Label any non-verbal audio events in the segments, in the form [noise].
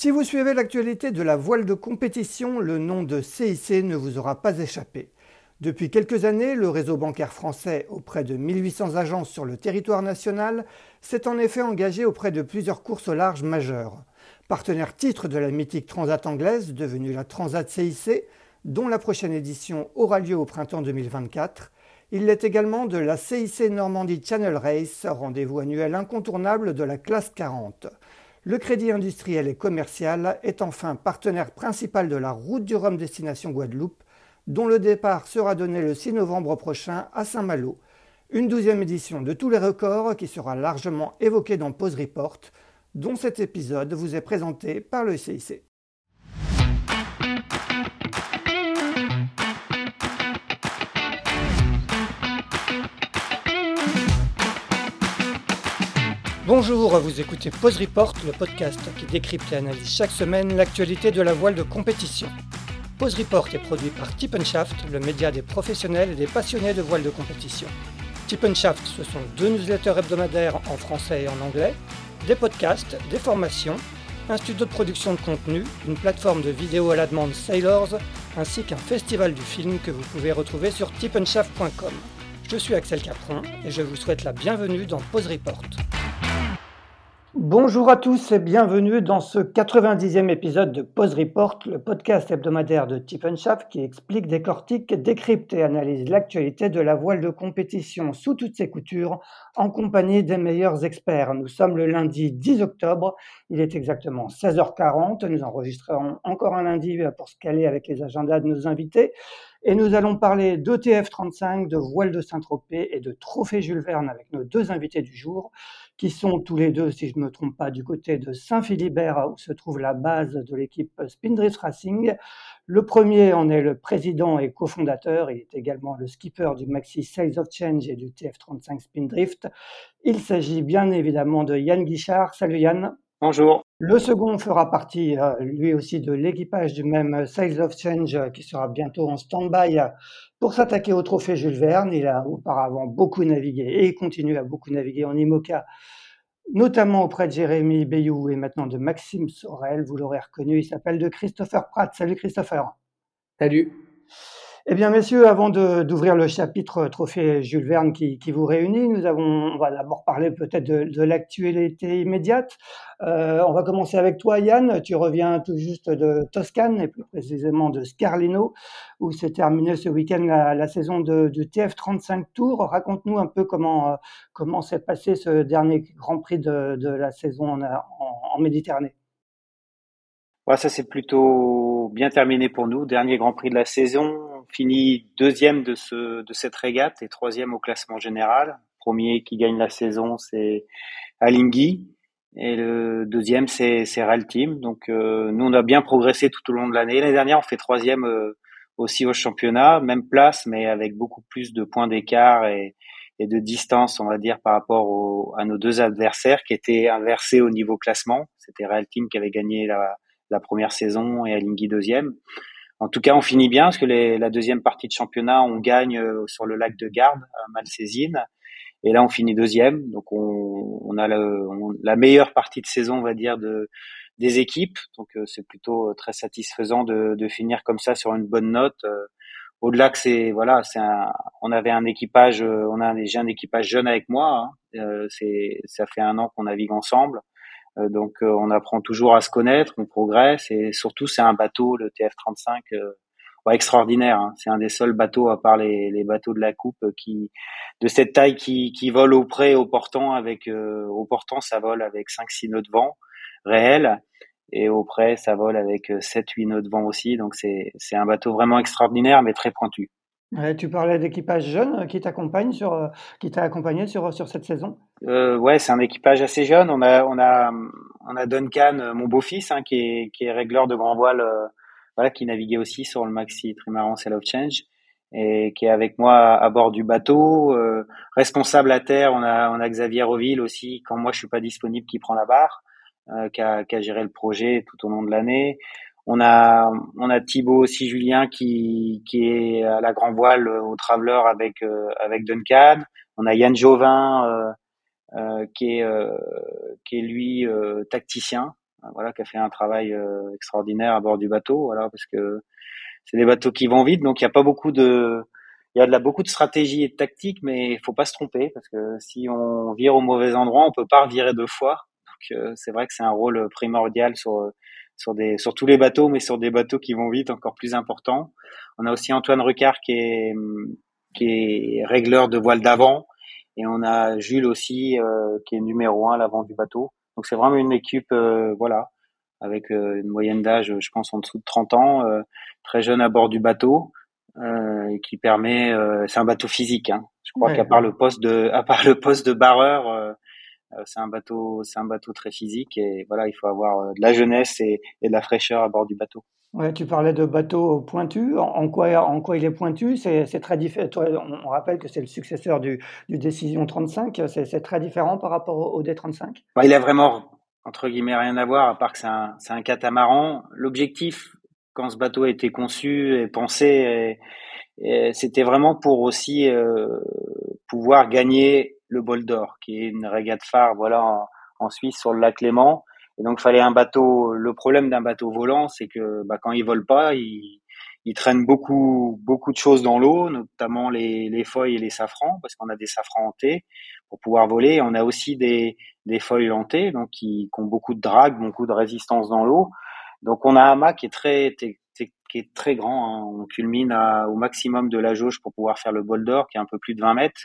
Si vous suivez l'actualité de la voile de compétition, le nom de CIC ne vous aura pas échappé. Depuis quelques années, le réseau bancaire français, auprès de 1800 agences sur le territoire national, s'est en effet engagé auprès de plusieurs courses au large majeures. Partenaire titre de la mythique Transat anglaise, devenue la Transat CIC, dont la prochaine édition aura lieu au printemps 2024, il l'est également de la CIC Normandie Channel Race, rendez-vous annuel incontournable de la classe 40. Le Crédit industriel et commercial est enfin partenaire principal de la route du Rhum destination Guadeloupe, dont le départ sera donné le 6 novembre prochain à Saint-Malo. Une douzième édition de tous les records qui sera largement évoquée dans Pause Report, dont cet épisode vous est présenté par le CIC. Bonjour, vous écoutez Pause Report, le podcast qui décrypte et analyse chaque semaine l'actualité de la voile de compétition. Pause Report est produit par Tip le média des professionnels et des passionnés de voile de compétition. Tip Shaft, ce sont deux newsletters hebdomadaires en français et en anglais, des podcasts, des formations, un studio de production de contenu, une plateforme de vidéo à la demande Sailors, ainsi qu'un festival du film que vous pouvez retrouver sur tipenshaft.com. Je suis Axel Capron et je vous souhaite la bienvenue dans Pause Report. Bonjour à tous et bienvenue dans ce 90e épisode de Pause Report, le podcast hebdomadaire de Tip qui explique, décortique, décrypte et analyse l'actualité de la voile de compétition sous toutes ses coutures en compagnie des meilleurs experts. Nous sommes le lundi 10 octobre, il est exactement 16h40, nous enregistrerons encore un lundi pour se caler avec les agendas de nos invités et nous allons parler d'ETF 35, de voile de Saint-Tropez et de Trophée Jules Verne avec nos deux invités du jour qui sont tous les deux, si je ne me trompe pas, du côté de Saint-Philibert, où se trouve la base de l'équipe Spindrift Racing. Le premier en est le président et cofondateur. Il est également le skipper du Maxi Sales of Change et du TF35 Spindrift. Il s'agit bien évidemment de Yann Guichard. Salut Yann. Bonjour. Le second fera partie, euh, lui aussi, de l'équipage du même Sales of Change euh, qui sera bientôt en stand-by euh, pour s'attaquer au trophée Jules Verne. Il a auparavant beaucoup navigué et continue à beaucoup naviguer en IMOCA, notamment auprès de Jérémy Bayou et maintenant de Maxime Sorel. Vous l'aurez reconnu, il s'appelle de Christopher Pratt. Salut Christopher. Salut. Eh bien, messieurs, avant d'ouvrir le chapitre Trophée Jules Verne qui, vous réunit, nous avons, on va d'abord parler peut-être de, l'actualité immédiate. Euh, on va commencer avec toi, Yann. Tu reviens tout juste de Toscane, et plus précisément de Scarlino, où s'est terminée ce week-end la, saison du TF35 Tour. Raconte-nous un peu comment, euh, comment s'est passé ce dernier Grand Prix de, la saison en Méditerranée. Ouais, ça s'est plutôt bien terminé pour nous. Dernier Grand Prix de la saison finit deuxième de, ce, de cette régate et troisième au classement général. Premier qui gagne la saison, c'est Alinghi. Et le deuxième, c'est Real Team. Donc, euh, nous, on a bien progressé tout au long de l'année. L'année dernière, on fait troisième euh, aussi au championnat, même place, mais avec beaucoup plus de points d'écart et, de distance, on va dire, par rapport à nos deux adversaires qui étaient inversés au niveau classement. C'était Real Team qui avait gagné la, la première saison et Alinghi deuxième. En tout cas, on finit bien parce que les, la deuxième partie de championnat, on gagne euh, sur le lac de Garde, à Malsaisine. Et là, on finit deuxième. Donc, on, on a le, la meilleure partie de saison, on va dire, de, des équipes. Donc, euh, c'est plutôt euh, très satisfaisant de, de, finir comme ça sur une bonne note. Au-delà que c'est, voilà, c'est un, on avait un équipage, on a déjà un équipage jeune avec moi. Hein. c'est, ça fait un an qu'on navigue ensemble. Euh, donc euh, on apprend toujours à se connaître, on progresse et surtout c'est un bateau, le TF35, euh, extraordinaire. Hein. C'est un des seuls bateaux à part les, bateaux de la coupe qui de cette taille qui, vole au près au portant avec au portant ça vole avec 5 6 nœuds de vent réels et au près ça vole avec 7 8 nœuds de vent aussi donc c'est c'est un bateau vraiment extraordinaire mais très pointu. Tu parlais d'équipage jeune qui t'accompagne sur qui t'a accompagné sur sur cette saison? Euh, ouais, c'est un équipage assez jeune. On a, on a, on a Duncan, euh, mon beau-fils, hein, qui est, qui est régleur de grand voile, euh, voilà, qui naviguait aussi sur le Maxi Trimaran Sail of Change et qui est avec moi à, bord du bateau. Euh, responsable à terre, on a, on a Xavier Reville aussi, quand moi je suis pas disponible, qui prend la barre, euh, qui, a, qui a géré le projet tout au long de l'année. On a, on a Thibaut aussi Julien qui, qui est à la grand voile au Traveler avec, avec Duncan. On a Yann Jovin euh, qui est euh, qui est lui euh, tacticien voilà, qui a fait un travail extraordinaire à bord du bateau, voilà, parce que c'est des bateaux qui vont vite, donc il n'y a pas beaucoup de, il y a de la, beaucoup de stratégie et de tactique, mais il faut pas se tromper parce que si on vire au mauvais endroit, on peut pas revirer deux fois. Donc c'est vrai que c'est un rôle primordial sur sur des sur tous les bateaux, mais sur des bateaux qui vont vite, encore plus important. On a aussi Antoine Recard qui est qui est régleur de voile d'avant, et on a Jules aussi euh, qui est numéro un à l'avant du bateau. Donc c'est vraiment une équipe, euh, voilà, avec euh, une moyenne d'âge, je pense en dessous de 30 ans, très jeune à bord du bateau, qui permet, c'est un bateau physique. Hein. Je crois qu'à part le poste de, à part le poste de barreur euh, c'est un bateau, c'est un bateau très physique et voilà, il faut avoir euh, de la jeunesse et, de la fraîcheur à bord du bateau. Ouais, tu parlais de bateau pointu. En, quoi, en quoi il est pointu? C'est très différent. On, rappelle que c'est le successeur du, du Décision 35. C'est très différent par rapport au, D35. il a vraiment entre guillemets rien à voir, à part que c'est un, un, catamaran. L'objectif, quand ce bateau a été conçu et pensé, c'était vraiment pour aussi euh, pouvoir gagner le bol d'or, qui est une régate phare, voilà, en, Suisse sur le lac Léman. Et donc, fallait un bateau. Le problème d'un bateau volant, c'est que bah, quand il vole pas, il, il traîne beaucoup, beaucoup de choses dans l'eau, notamment les, les feuilles et les safrans, parce qu'on a des safrans hantés pour pouvoir voler. On a aussi des, des feuilles hantées, donc qui, qui, ont beaucoup de drague, beaucoup de résistance dans l'eau. Donc, on a un mât qui est très, qui est très grand. Hein. On culmine à, au maximum de la jauge pour pouvoir faire le bol d'or, qui est un peu plus de 20 mètres.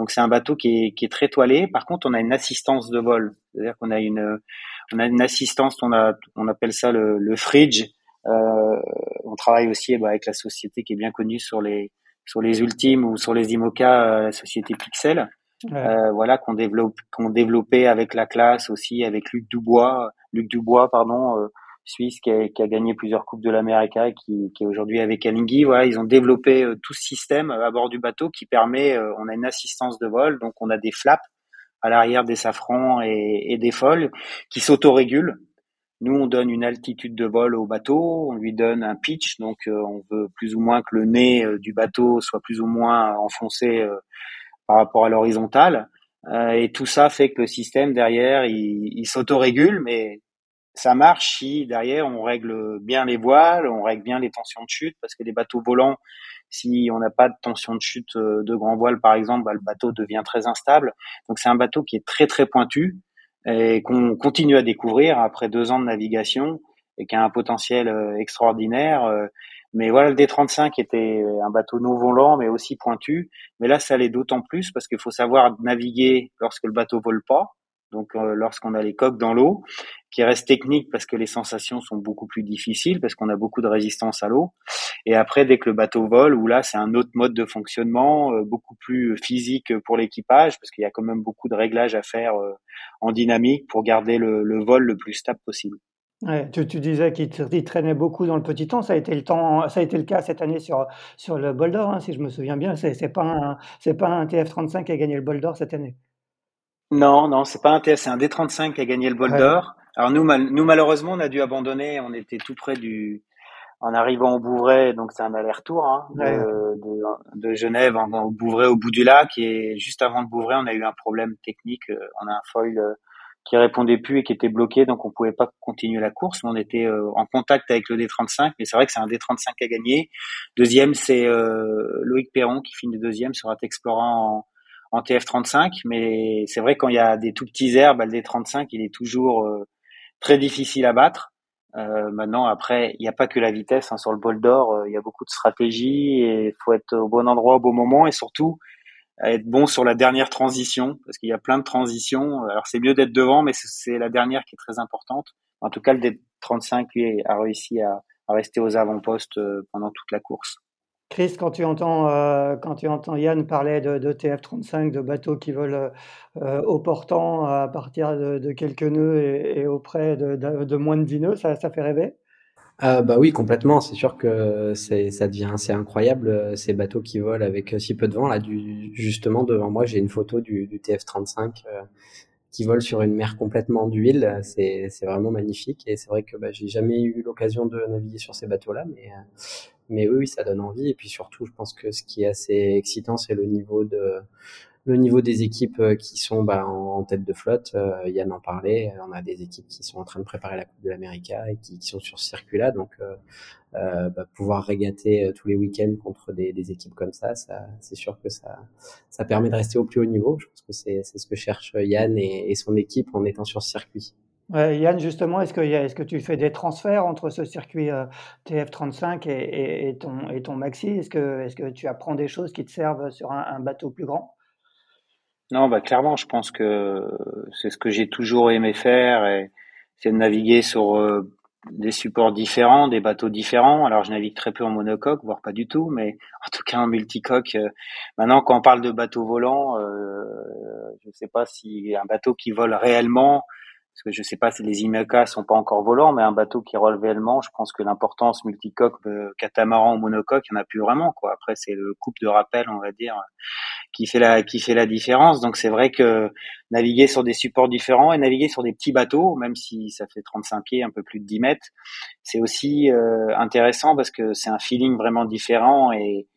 Donc c'est un bateau qui est, qui est très toilé. Par contre, on a une assistance de vol, c'est-à-dire qu'on a une on a une assistance, on a on appelle ça le, le fridge. Euh, on travaille aussi bah, avec la société qui est bien connue sur les sur les ultimes ou sur les IMOCA, euh, la société Pixel. Euh, voilà qu'on développe qu'on développait avec la classe aussi avec Luc Dubois Luc Dubois pardon Suisse qui a, qui a, gagné plusieurs coupes de l'Amérique et qui, qui est aujourd'hui avec Alinghi. Voilà, ils ont développé euh, tout ce système euh, à bord du bateau qui permet, euh, on a une assistance de vol, donc on a des flaps à l'arrière des safrans et, et des foils qui s'autorégulent. Nous, on donne une altitude de vol au bateau, on lui donne un pitch, donc on veut plus ou moins que le nez du bateau soit plus ou moins enfoncé par rapport à l'horizontale. et tout ça fait que le système derrière, il, il s'autorégule, mais ça marche si derrière on règle bien les voiles, on règle bien les tensions de chute, parce que les bateaux volants, si on n'a pas de tension de chute euh, de grand voile par exemple, bah, le bateau devient très instable. Donc c'est un bateau qui est très très pointu et qu'on continue à découvrir après deux ans de navigation et qui a un potentiel euh, extraordinaire. Euh. Mais voilà, le D35 était un bateau non volant, mais aussi pointu. Mais là, ça l'est d'autant plus parce qu'il faut savoir naviguer lorsque le bateau vole pas donc euh, lorsqu'on a les coques dans l'eau, qui reste technique parce que les sensations sont beaucoup plus difficiles, parce qu'on a beaucoup de résistance à l'eau. Et après, dès que le bateau vole, où là c'est un autre mode de fonctionnement, euh, beaucoup plus physique pour l'équipage, parce qu'il y a quand même beaucoup de réglages à faire euh, en dynamique pour garder le, vol le plus stable possible. Tu, disais qu'il traînait beaucoup dans le petit temps. Ça a été le cas cette année sur le Bol d'Or, hein, si je me souviens bien. C'est pas c'est pas un TF35 qui a gagné le Bol d'Or cette année. Non, non, c'est pas un TS, c'est un D35 qui a gagné le bol d'or. Alors nous, nous malheureusement, on a dû abandonner. On était tout près du, en arrivant au Bouvray, donc c'est un aller-retour hein, de, de, Genève en, au Bouvray, au bout du lac. Et juste avant le Bouvray, on a eu un problème technique. Euh, on a un foil euh, qui répondait plus et qui était bloqué, donc on pouvait pas continuer la course. On était euh, en contact avec le D35, mais c'est vrai que c'est un D35 qui a gagné. Deuxième, c'est Loïc Perron qui finit deuxième sur Explorant en en TF35, mais c'est vrai quand il y a des tout petits airs, bah, le D35 il est toujours euh, très difficile à battre. Euh, maintenant, après, il n'y a pas que la vitesse hein, sur le bol d'or, euh, il y a beaucoup de stratégie et faut être au bon endroit au bon moment et surtout être bon sur la dernière transition parce qu'il y a plein de transitions. Alors c'est mieux d'être devant, mais c'est la dernière qui est très importante. En tout cas, le D35 lui a réussi à, à rester aux avant-postes pendant toute la course. Chris, quand tu entends, euh, quand tu entends Yann parler de, TF-35, de bateaux qui volent euh, au portant à partir de, quelques nœuds et, auprès de, moins de 10 nœuds, ça, fait rêver? Euh, bah oui, complètement. C'est sûr que ça devient assez incroyable ces bateaux qui volent avec si peu de vent. Là, justement devant moi, j'ai une photo du, du TF35 qui vole sur une mer complètement d'huile. C'est, c'est vraiment magnifique et c'est vrai que bah, j'ai jamais eu l'occasion de naviguer sur ces bateaux-là, mais mais oui, ça donne envie. Et puis surtout, je pense que ce qui est assez excitant, c'est le niveau de, le niveau des équipes qui sont bah, en, tête de flotte. Yann en parlait. On a des équipes qui sont en train de préparer la Coupe de l'Amérique et qui, sont sur circuit-là. Donc euh, bah, pouvoir régater euh, tous les week-ends contre des, équipes comme ça, ça c'est sûr que ça, ça permet de rester au plus haut niveau. Je pense que c'est ce que cherche Yann et, son équipe en étant sur circuit. Ouais, Yann, justement, est-ce que, tu fais des transferts entre ce circuit euh, TF35 et, et, ton, Maxi? Est-ce que, tu apprends des choses qui te servent sur un, bateau plus grand? Non, bah, clairement, je pense que c'est ce que j'ai toujours aimé faire, c'est de naviguer sur des supports différents, des bateaux différents. Alors je navigue très peu en monocoque, voire pas du tout, mais [laughs] en tout cas en multicoque. Euh, maintenant, quand on parle de bateau volant, euh, je ne sais pas si un bateau qui vole réellement parce que je sais pas si les IMECA sont pas encore volants, mais un bateau qui roule réellement, je pense que l'importance multicoque, euh, catamaran ou monocoque, il n'y en a plus vraiment, quoi. Après, c'est le couple de rappel, on va dire, qui fait la, qui fait la différence. Donc, c'est vrai que naviguer sur des supports différents et naviguer sur des petits bateaux, même si ça fait 35 pieds, un peu plus de 10 mètres, c'est aussi euh, intéressant parce que c'est un feeling vraiment différent et,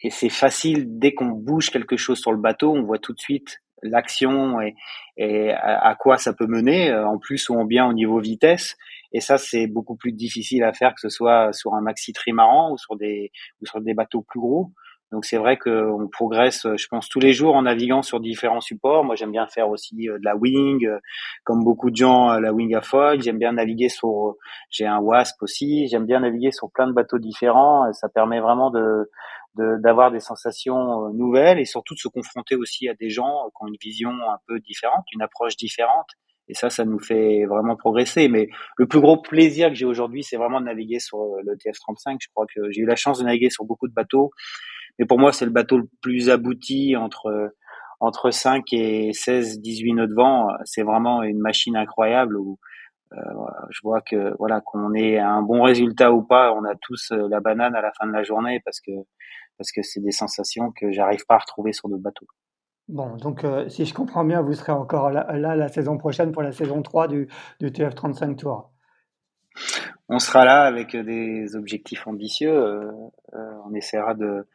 et c'est facile dès qu'on bouge quelque chose sur le bateau, on voit tout de suite l'action et, et à, quoi ça peut mener, euh, en plus ou en bien au niveau vitesse. Et ça, c'est beaucoup plus difficile à faire que ce soit sur un maxi trimaran ou sur des ou sur des bateaux plus gros. Donc c'est vrai qu'on progresse, je pense, tous les jours en naviguant sur différents supports. Moi, j'aime bien faire aussi euh, de la wing, euh, comme beaucoup de gens, la wing à foil. J'aime bien naviguer sur, j'ai un wasp aussi. J'aime bien naviguer sur plein de bateaux différents. Ça permet vraiment de d'avoir des sensations euh, nouvelles et surtout de se confronter aussi à des gens qui ont une vision un peu différente, une approche différente. Et ça, ça nous fait vraiment progresser. Mais le plus gros plaisir que j'ai aujourd'hui, c'est vraiment de naviguer sur euh, le TF35. Je crois que j'ai eu la chance de naviguer sur beaucoup de bateaux. Mais pour moi, c'est le bateau le plus abouti entre, entre 5 et 16, 18 nœuds de vent. C'est vraiment une machine incroyable où, euh, je vois que voilà qu'on ait un bon résultat ou pas, on a tous la banane à la fin de la journée parce que parce que c'est des sensations que j'arrive pas à retrouver sur d'autres bateaux. Bon, donc euh, si je comprends bien, vous serez encore là, la saison prochaine pour la saison 3 du, du TF35 Tour. On sera là avec des objectifs ambitieux. Euh, euh, on essaiera de,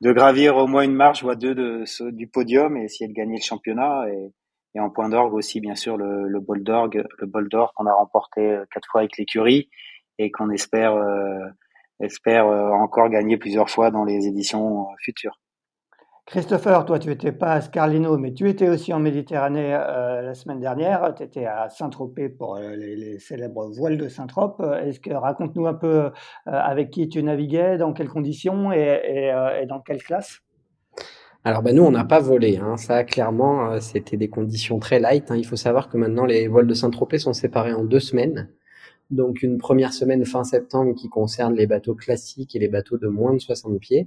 de, gravir au moins une marche ou deux de, du podium et essayer de gagner le championnat. Et, et en point d'orgue aussi, bien sûr, le, le bol d'orgue, le bol d'or qu'on a remporté quatre fois avec l'écurie et qu'on espère espère euh, encore gagner plusieurs fois dans les éditions euh, futures. Christopher, toi, tu n'étais pas à Scarlino, mais tu étais aussi en Méditerranée euh, la semaine dernière. Tu étais à Saint-Tropez pour les, célèbres voiles de Saint-Trope. Est-ce que raconte-nous un peu avec qui tu naviguais, dans quelles conditions et, et, dans quelle classe? Alors ben nous, on n'a pas volé. Hein. Ça, clairement, c'était des conditions très light. Hein. Il faut savoir que maintenant, les voiles de Saint-Tropez sont séparées en deux semaines. Donc une première semaine fin septembre qui concerne les bateaux classiques et les bateaux de moins de 60 pieds.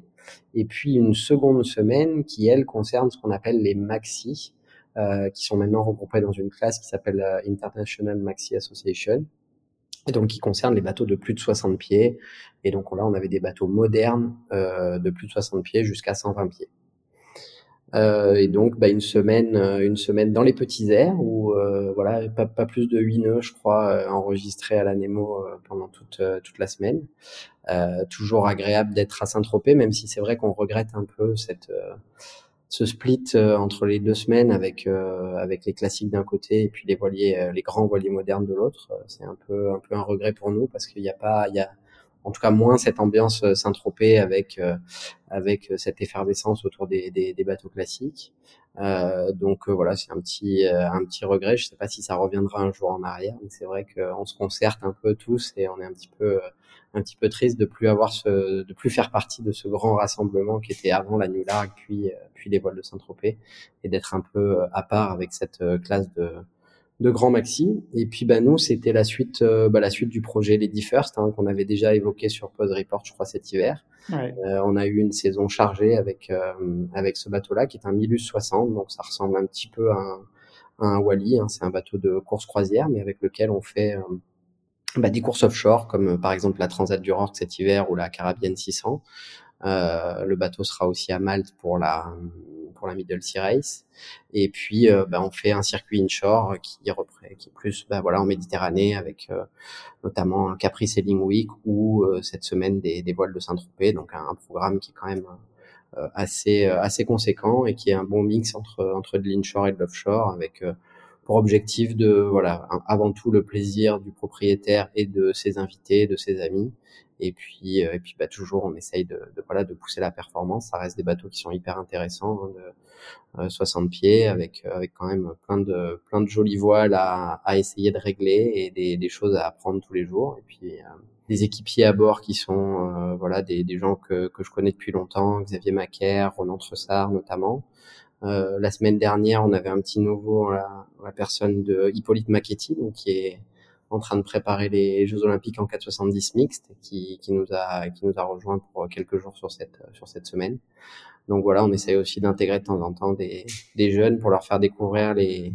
Et puis une seconde semaine qui, elle, concerne ce qu'on appelle les maxi, euh, qui sont maintenant regroupés dans une classe qui s'appelle euh, International Maxi Association. Et donc qui concerne les bateaux de plus de 60 pieds. Et donc là, on avait des bateaux modernes euh, de plus de 60 pieds jusqu'à 120 pieds. Euh, et donc, bah, une semaine, euh, une semaine dans les petits airs où euh, voilà, pas, pas, plus de 8 nœuds, je crois, enregistrés à la Nemo pendant toute toute la semaine. toujours agréable d'être à Saint-Tropez, même si c'est vrai qu'on regrette un peu cette ce split entre les deux semaines avec avec les classiques d'un côté et puis les voiliers, les grands voiliers modernes de l'autre. C'est un peu un peu un regret pour nous parce qu'il n'y a pas, il y a en tout cas moins cette ambiance euh, Saint-Tropez avec euh, avec euh, cette effervescence autour des, des, bateaux classiques. Donc voilà, c'est un petit un petit regret. Je sais pas si ça reviendra un jour en arrière, mais c'est vrai qu'on se concerte un peu tous et on est un petit peu un petit peu triste de plus avoir ce de plus faire partie de ce grand rassemblement qui était avant la New puis puis les voiles de Saint-Tropez et d'être un peu à part avec cette classe de de Grand Maxi. Et puis bah nous, c'était la suite, euh, bah, la suite du projet Lady First hein, qu'on avait déjà évoqué sur Pod Report, je crois cet hiver. Euh, on a eu une saison chargée avec euh, avec ce bateau-là qui est un Milus 60, donc ça ressemble un petit peu à un, un Wally. Hein, c'est un bateau de course croisière, mais avec lequel on fait bah, des courses offshore, comme par exemple la Transat du cet hiver ou la Caribbean 600. le bateau sera aussi à Malte pour la pour la Middle Sea Race. Et puis, euh, bah, on fait un circuit inshore qui, qui est plus bah, voilà, en Méditerranée avec euh, notamment un Capri Sailing Week ou euh, cette semaine des, des voiles de Saint-Tropez. Donc, un, programme qui est quand même assez assez conséquent et qui est un bon mix entre entre de l'inshore et de l'offshore avec pour objectif de voilà avant tout le plaisir du propriétaire et de ses invités, de ses amis. Et puis et puis bah toujours on essaye de, de, voilà de pousser la performance. Ça reste des bateaux qui sont hyper intéressants, hein, de 60 pieds avec avec quand même plein de plein de jolies voiles à, à essayer de régler et des, des choses à apprendre tous les jours. Et puis des équipiers à bord qui sont euh, voilà des, des, gens que, que je connais depuis longtemps, Xavier Macaire, Ronan Tressard notamment. Euh, la semaine dernière, on avait un petit nouveau, la, la personne de Hippolyte Machetti, donc qui est en train de préparer les Jeux Olympiques en 470 mixtes, qui, qui nous a qui nous a rejoint pour quelques jours sur cette sur cette semaine. Donc voilà, on essaye aussi d'intégrer de temps en temps des, des jeunes pour leur faire découvrir les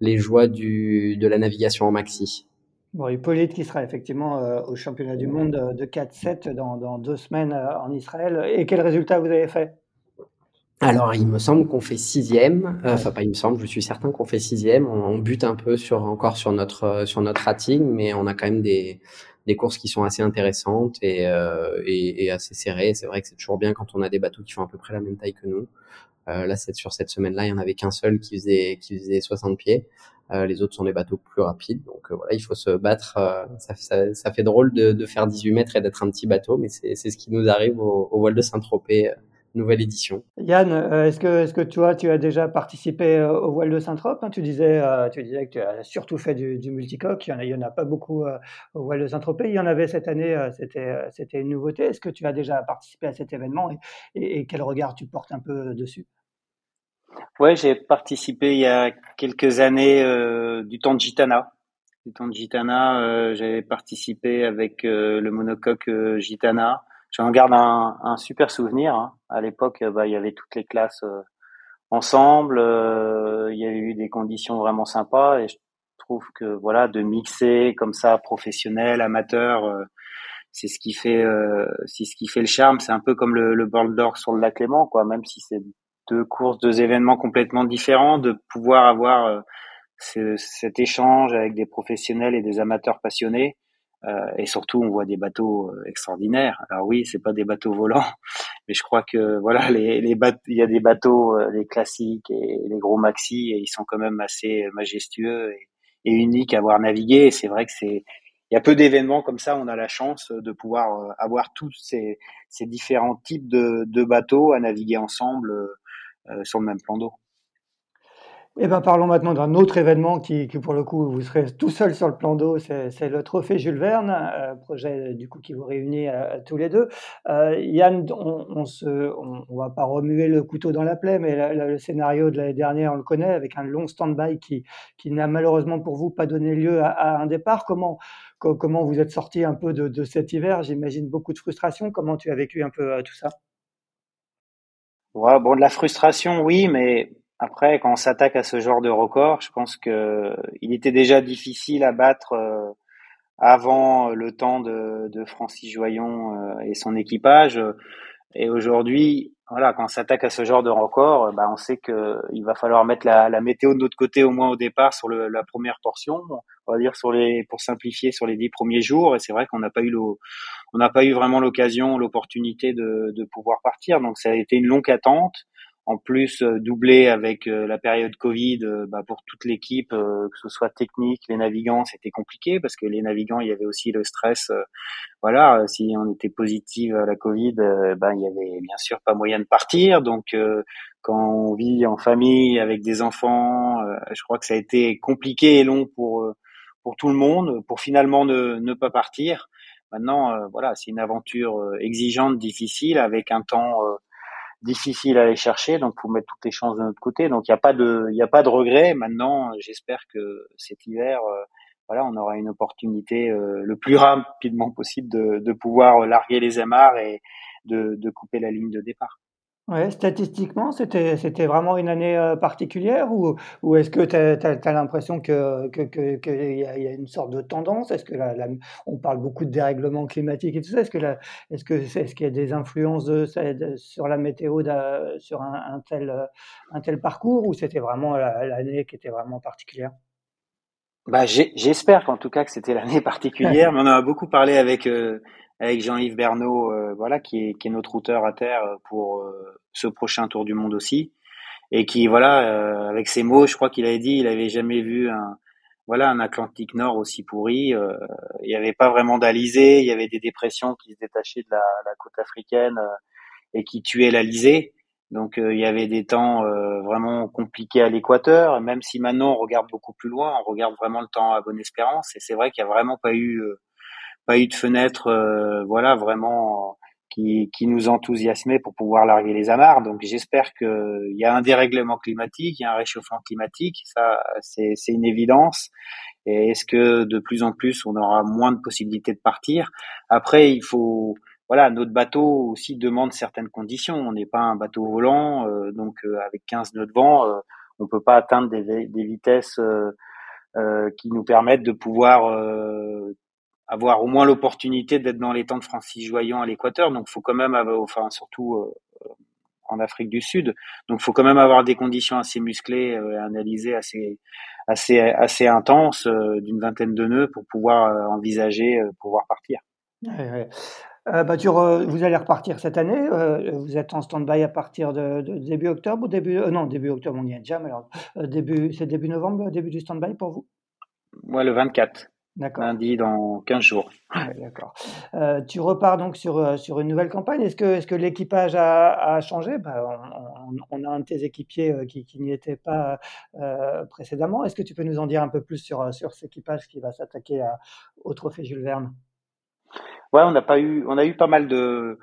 les joies du de la navigation en maxi. Bon, Hippolyte qui sera effectivement euh, au championnat du monde de 4-7 dans, dans, deux semaines euh, en Israël. Et quel résultat vous avez fait? Alors, il me semble qu'on fait sixième. Euh, enfin, pas il me semble, je suis certain qu'on fait sixième. On, on, bute un peu sur encore sur notre sur notre rating, mais on a quand même des des courses qui sont assez intéressantes et euh, et, et, assez serrées. C'est vrai que c'est toujours bien quand on a des bateaux qui font à peu près la même taille que nous. Euh, là, sur cette semaine-là, il y en avait qu'un seul qui faisait qui faisait 60 pieds. Euh, les autres sont des bateaux plus rapides. Donc euh, voilà, il faut se battre. Euh, ça, ça, ça, fait drôle de, de, faire 18 mètres et d'être un petit bateau, mais c'est ce qui nous arrive au, au voile de Saint-Tropez nouvelle édition. Yann, est-ce que, est-ce que toi, tu as déjà participé au voile de Saint-Trope hein? tu, disais, tu disais que tu as surtout fait du, du multicoque. Il n'y en, en, a pas beaucoup au voile de Saint-Tropez. Il y en avait cette année, c'était, c'était une nouveauté. Est-ce que tu as déjà participé à cet événement et, et, et quel regard tu portes un peu dessus? Ouais, j'ai participé il y a quelques années euh, du temps de Gitana. Du temps de Gitana, euh, j'avais participé avec euh, le monocoque euh, Gitana. J'en garde un, un, super souvenir. Hein. À l'époque, bah, il y avait toutes les classes euh, ensemble. il y a eu des conditions vraiment sympas et je trouve que voilà, de mixer comme ça, professionnel, amateur, c'est ce qui fait, c'est ce qui fait le charme. C'est un peu comme le, le bord d'or sur le lac Léman, quoi. Même si c'est deux courses, deux événements complètement différents, de pouvoir avoir euh, ce, cet échange avec des professionnels et des amateurs passionnés. Euh, et surtout, on voit des bateaux euh, extraordinaires. Alors oui, c'est pas des bateaux volants, [laughs] mais je crois que voilà, les, les il y a des bateaux, euh, les classiques et les gros maxi, et ils sont quand même assez majestueux et, et uniques à voir naviguer. C'est vrai que c'est il y a peu d'événements comme ça, on a la chance de pouvoir avoir tous ces, ces différents types de, de, bateaux à naviguer ensemble sur le même plan d'eau. Eh ben, parlons maintenant d'un autre événement qui, qui, pour le coup, vous serez tout seul sur le plan d'eau, c'est le Trophée Jules Verne, euh, projet du coup qui vous réunit euh, tous les deux. Euh, Yann, on, on on, on, va pas remuer le couteau dans la plaie, mais la, le scénario de l'année dernière, on le connaît, avec un long stand-by qui, qui n'a malheureusement pour vous pas donné lieu à, à un départ. Comment, comment vous êtes sorti un peu de, de cet hiver? J'imagine beaucoup de frustration. Comment tu as vécu un peu tout ça? Ouais, bon, de la frustration, oui, mais après, quand on s'attaque à ce genre de record, je pense que il était déjà difficile à battre euh, avant le temps de, de Francis Joyon euh, et son équipage. Et aujourd'hui, voilà, quand on s'attaque à ce genre de record, bah, on sait que il va falloir mettre la, météo de notre côté au moins au départ sur la première portion. On va dire sur les, pour simplifier, sur les dix premiers jours. Et c'est vrai qu'on n'a pas eu le, on n'a pas eu vraiment l'occasion, l'opportunité de, de, pouvoir partir. Donc ça a été une longue attente. En plus, euh, doublé avec euh, la période Covid, euh, bah, pour toute l'équipe, que ce soit technique, les navigants, c'était compliqué parce que les navigants, il y avait aussi le stress. voilà, si on était positif à la Covid, ben il y avait bien sûr pas moyen de partir. Donc quand on vit en famille avec des enfants, je crois que ça a été compliqué et long pour pour tout le monde, pour finalement ne, ne pas partir. Maintenant, euh, voilà, c'est une aventure euh, exigeante, difficile, avec un temps euh, difficile à aller chercher, donc faut mettre toutes les chances de notre côté. Donc il n'y a pas de, il a pas de regret. Maintenant, j'espère que cet hiver, voilà, on aura une opportunité le plus rapidement possible de, pouvoir larguer les amarres et de couper la ligne de départ. Ouais, statistiquement, c'était c'était vraiment une année euh, particulière ou, ou est-ce que tu as, l'impression que que, que, que y, a, y, a, une sorte de tendance? Est-ce que la, la, on parle beaucoup de dérèglement climatique et tout ça Est-ce que la, est-ce que est-ce qu'il y a des influences de, sur la météo sur un, un, tel un tel parcours ou c'était vraiment l'année qui était vraiment particulière? Bah, j'espère qu'en tout cas que c'était l'année particulière, mais on a beaucoup parlé avec euh, avec Jean-Yves Bernot, voilà, qui est, qui est notre routeur à terre pour ce prochain Tour du Monde aussi, et qui, voilà, avec ses mots, je crois qu'il avait dit, il avait jamais vu un, voilà, un Atlantique Nord aussi pourri. il n'y avait pas vraiment d'alizé, il y avait des dépressions qui se détachaient de la, la côte africaine et qui tuaient l'alizé. Donc il y avait des temps vraiment compliqués à l'équateur, même si maintenant on regarde beaucoup plus loin, on regarde vraiment le temps à bonne espérance. Et c'est vrai qu'il n'y a vraiment pas eu pas eu de fenêtre, voilà, vraiment qui, qui nous enthousiasmait pour pouvoir larguer les amarres. Donc j'espère qu'il y a un dérèglement climatique, il y a un réchauffement climatique, ça c'est une évidence. Et est-ce que de plus en plus on aura moins de possibilités de partir? Après, il faut voilà, notre bateau aussi demande certaines conditions. On n'est pas un bateau volant, euh, donc euh, avec 15 nœuds de vent, euh, on peut pas atteindre des, vitesses qui nous permettent de pouvoir avoir au moins l'opportunité d'être dans les temps de Francis Joyon à l'équateur. Donc, faut quand même, avoir, enfin surtout en Afrique du Sud. Donc, faut quand même avoir des conditions assez musclées analysées assez assez assez intenses d'une vingtaine de nœuds pour pouvoir envisager pouvoir partir. Euh, bah, vous allez repartir cette année. Euh, vous êtes en stand-by à partir de, début octobre ou début. Euh, non, début octobre, on y est déjà, mais alors, début, c'est début novembre, début du stand-by pour vous? Moi, le 24. D'accord. Lundi dans 15 jours. d'accord. tu repars donc sur, sur une nouvelle campagne. Est-ce que, est que l'équipage a, changé? Bah, on, a un de tes équipiers qui, qui n'y était pas précédemment. Est-ce que tu peux nous en dire un peu plus sur, sur cet équipage qui va s'attaquer au trophée Jules Verne? Ouais, on n'a pas eu, on a eu pas mal de,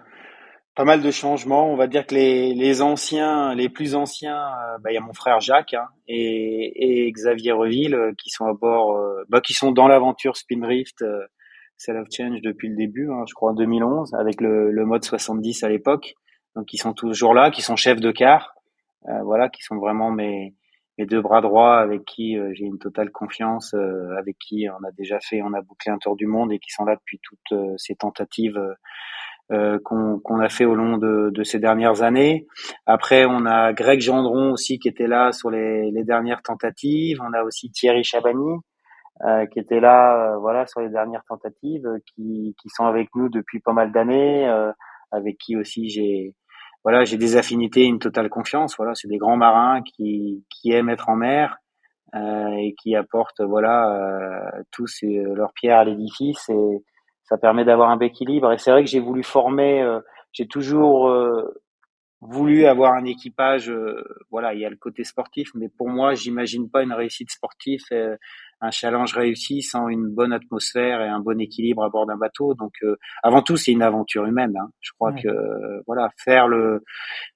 pas mal de changements. On va dire que les, les anciens, les plus anciens, euh, bah, il y a mon frère Jacques hein, et, et, Xavier Reville euh, qui sont à bord, euh, bah, qui sont dans l'aventure Spindrift Cell of Change depuis le début, hein, je crois en 2011, avec le, le mode 70 à l'époque. Donc ils sont toujours là, qui sont chefs de car, voilà, qui sont vraiment mes mes deux bras droits avec qui euh, j'ai une totale confiance, euh, avec qui on a déjà fait, on a bouclé un tour du monde et qui sont là depuis toutes euh, ces tentatives qu'on a fait au long de, de, ces dernières années. Après, on a Greg Gendron aussi qui était là sur les, les dernières tentatives. On a aussi Thierry Chabani euh, qui était là, voilà, sur les dernières tentatives, qui, qui sont avec nous depuis pas mal d'années, avec qui aussi j'ai voilà, j'ai des affinités, une totale confiance. Voilà, c'est des grands marins qui, qui aiment être en mer euh, et qui apportent voilà euh, tous leurs pierres à l'édifice et ça permet d'avoir un équilibre. Et c'est vrai que j'ai voulu former, euh, j'ai toujours euh, voulu avoir un équipage. Euh, voilà, il y a le côté sportif, mais pour moi, j'imagine pas une réussite sportive un challenge réussi sans une bonne atmosphère et un bon équilibre à bord d'un bateau. Donc, euh, avant tout, c'est une aventure humaine. Hein. Je crois que voilà, faire le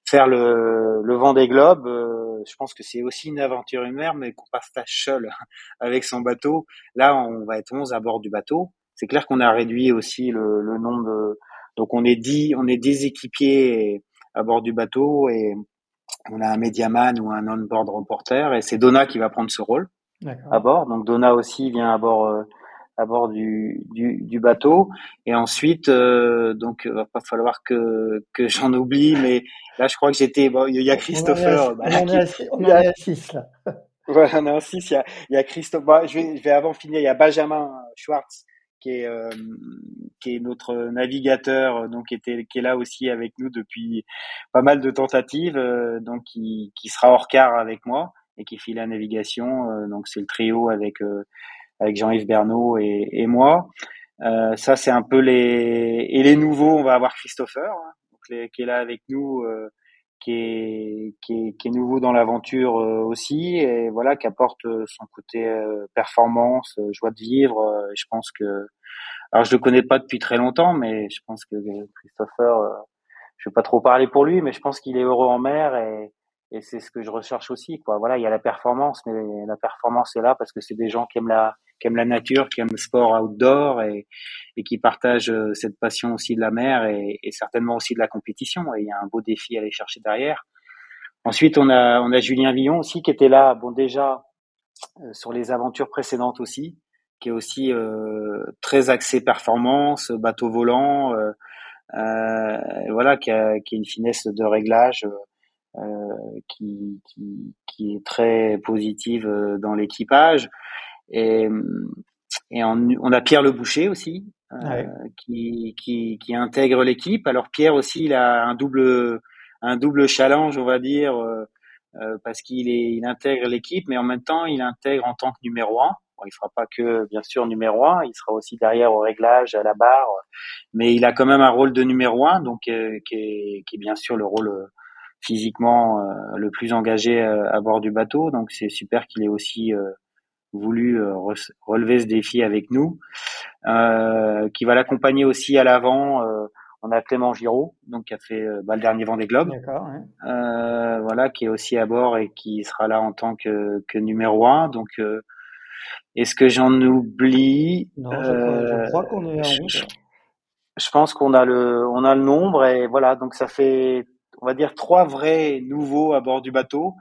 faire le, le vent des globes, euh, je pense que c'est aussi une aventure humaine, mais qu'on partage seul [laughs] avec son bateau. Là, on va être 11 à bord du bateau. C'est clair qu'on a réduit aussi le, le nombre de donc on est dit on est des équipiers à bord du bateau et on a un médiaman ou un on-board reporter et c'est Donna qui va prendre ce rôle à bord. Donc Donna aussi vient à bord euh, à bord du, du, du, bateau. Et ensuite, euh, donc va pas falloir que que j'en oublie, mais là je crois que j'étais. Bon, il y a Christopher. On, est à 6 bah, là. [laughs] Voilà, on est à 6. Il y a, il y a Christophe. Bah, je, vais, je vais avant finir. Il y a Benjamin Schwartz qui est euh, qui notre navigateur, donc qui était qui est là aussi avec nous depuis pas mal de tentatives, euh, donc qui qui sera hors quart avec moi et qui fait la navigation. Euh, donc c'est le trio avec euh, avec Jean-Yves Bernot et, et moi. Euh, ça c'est un peu les et les nouveaux. On va avoir Christopher hein, donc qui est là avec nous. Qui est, qui nouveau dans l'aventure aussi et voilà qui apporte son côté performance joie de vivre je pense que alors je le connais pas depuis très longtemps mais je pense que Christopher je vais pas trop parler pour lui mais je pense qu'il est heureux en mer et et c'est ce que je recherche aussi quoi. Voilà il y a la performance mais la performance est là parce que c'est des gens qui aiment la qui aiment la nature qui aiment le sport outdoor et, et qui partagent euh, cette passion aussi de la mer et, et, certainement aussi de la compétition et il y a un beau défi à aller chercher derrière ensuite on a on a Julien Villon aussi qui était là bon déjà euh, sur les aventures précédentes aussi qui est aussi euh, très axé performance bateau volant euh, euh voilà qui a, qui a une finesse de réglage euh, qui, qui, qui, est très positive euh, dans l'équipage. Et, Et on, on a Pierre Le Boucher aussi, euh, qui, qui, qui intègre l'équipe. Alors Pierre aussi, il a un double, un double challenge, on va dire, euh, euh, parce qu'il est, il intègre l'équipe, mais en même temps, il intègre en tant que numéro un. Bon, il fera pas que, bien sûr, numéro un. Il sera aussi derrière au réglage, à la barre, mais il a quand même un rôle de numéro un, donc qui est, qui, est, bien sûr le rôle physiquement le plus engagé à bord du bateau. Donc c'est super qu'il ait aussi voulu euh, relever ce défi avec nous, euh, qui va l'accompagner aussi à l'avant. Euh, on a Clément Giraud, donc qui a fait bah, le dernier Vendée Globe, euh, voilà, qui est aussi à bord et qui sera là en tant que, que numéro un. Donc, est-ce que j'en oublie? Non, je crois, qu'on est en je, je, pense qu'on a le, on a le nombre et voilà, donc ça fait, on va dire trois vrais nouveaux à bord du bateau,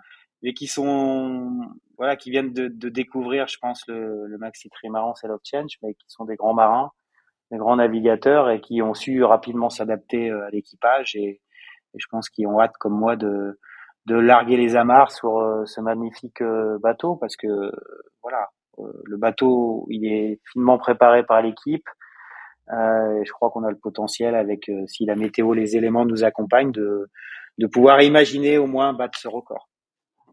et qui sont voilà, qui viennent de, de découvrir, je pense, le, le maxi trimaran Love Change, mais qui sont des grands marins, des grands navigateurs et qui ont su rapidement s'adapter euh, à l'équipage et, et, je pense qu'ils ont hâte, comme moi, de, de larguer les amarres sur euh, ce magnifique euh, bateau parce que voilà, le bateau, il est finement préparé par l'équipe. Euh, je crois qu'on a le potentiel, avec si la météo, les éléments nous accompagnent, de, de pouvoir imaginer au moins battre ce record.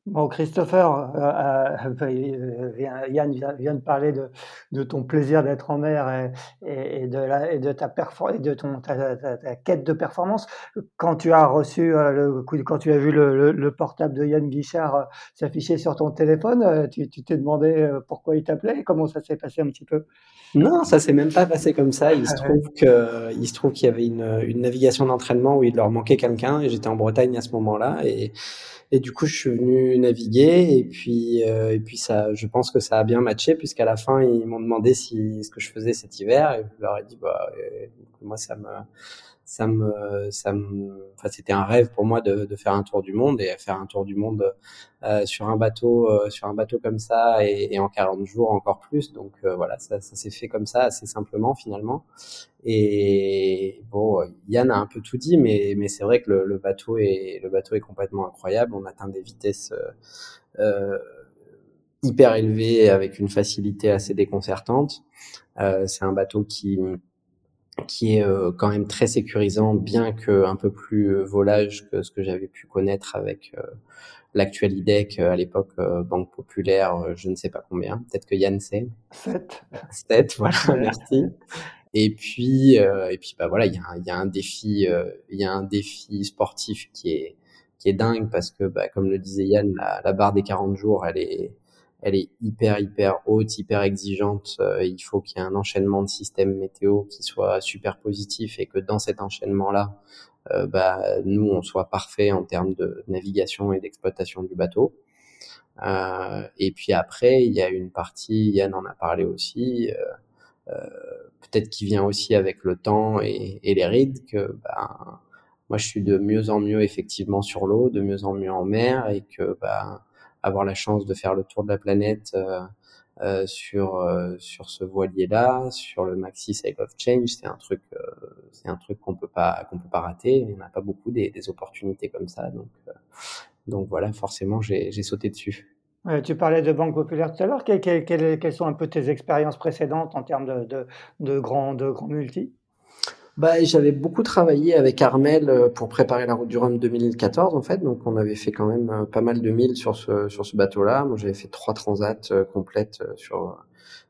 Bon, Christopher, euh, euh, euh, Yann vient, de parler de, de ton plaisir d'être en mer et, et, de la, et de ta, et de ton, ta, ta, quête de performance. Quand tu as reçu, le, quand tu as vu le, le, portable de Yann Guichard s'afficher sur ton téléphone, tu t'es demandé pourquoi il t'appelait? Comment ça s'est passé un petit peu? Non, ça s'est même pas passé comme ça. Il se trouve que, il se trouve qu'il y avait une, une navigation d'entraînement où il leur manquait quelqu'un et j'étais en Bretagne à ce moment-là et et du coup, je suis venu naviguer et puis euh, et puis ça, je pense que ça a bien matché puisqu'à la fin ils m'ont demandé si ce que je faisais cet hiver et je leur ai dit bah euh, moi ça me ça me, ça me, enfin, c'était un rêve pour moi de, de, faire un tour du monde et faire un tour du monde euh, sur un bateau, euh, sur un bateau comme ça et, et, en 40 jours encore plus. Donc euh, voilà, ça, ça s'est fait comme ça assez simplement finalement. Et bon, Yann a un peu tout dit, mais, mais c'est vrai que le, le, bateau est, le bateau est complètement incroyable. On atteint des vitesses euh, hyper élevées avec une facilité assez déconcertante. c'est un bateau qui qui est euh, quand même très sécurisant, bien que un peu plus euh, volage que ce que j'avais pu connaître avec euh, l'actuel IDEC à l'époque Banque Populaire, je ne sais pas combien, peut-être que Yann sait. 7. 7, [laughs] voilà, merci. Et puis, et puis bah voilà, il y a, y a un défi, il y a un défi sportif qui est qui est dingue parce que, bah, comme le disait Yann, la, la barre des 40 jours, elle est elle est hyper hyper haute, hyper exigeante. Euh, il faut qu'il y ait un enchaînement de systèmes météo qui soit super positif et que dans cet enchaînement-là, euh, bah, nous on soit parfait en termes de navigation et d'exploitation du bateau. Euh, et puis après, il y a une partie, Yann en a parlé aussi, peut-être qui vient aussi avec le temps et, et les rides, que bah, moi je suis de mieux en mieux effectivement sur l'eau, de mieux en mieux en mer, et que bah, avoir la chance de faire le tour de la planète euh, euh, sur euh, sur ce voilier là, sur le Maxi Cycle of Change, c'est un truc c'est un truc qu'on peut pas qu'on peut pas rater. Il n'y en a pas beaucoup des, opportunités comme ça, donc donc voilà, forcément j'ai sauté dessus. tu parlais de Banque Populaire tout à l'heure. Quelles, quelles, quelles, sont un peu tes expériences précédentes en termes de, de, de de grands multi? Bah, j'avais beaucoup travaillé avec Armel euh, pour préparer la route du Rhum 2014 en fait, donc on avait fait quand même euh, pas mal de milles sur ce sur ce bateau-là. Moi, j'avais fait trois transats euh, complètes sur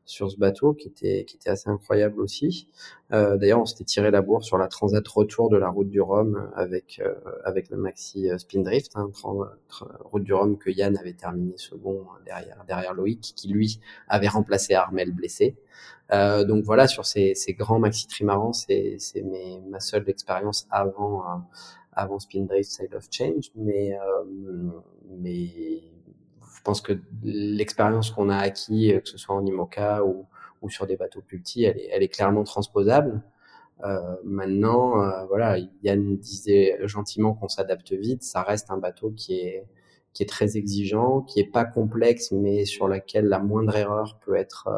sur ce bateau qui était qui était assez incroyable aussi. Euh, D'ailleurs, on s'était tiré la bourre sur la transat retour de la route du Rhum avec euh, avec le maxi Spindrift, hein, route du Rhum que Yann avait terminé second derrière derrière Loïc, qui lui avait remplacé Armel blessé. Euh, donc voilà, sur ces, ces grands maxi trimarans, c'est ma seule expérience avant euh, avant Spindrift Side of Change, mais euh, mais pense que l'expérience qu'on a acquis, que ce soit en IMOCA ou, ou sur des bateaux plus petits, elle est, elle est clairement transposable. Euh, maintenant, euh, voilà, Yann disait gentiment qu'on s'adapte vite. Ça reste un bateau qui est qui est très exigeant, qui est pas complexe, mais sur laquelle la moindre erreur peut être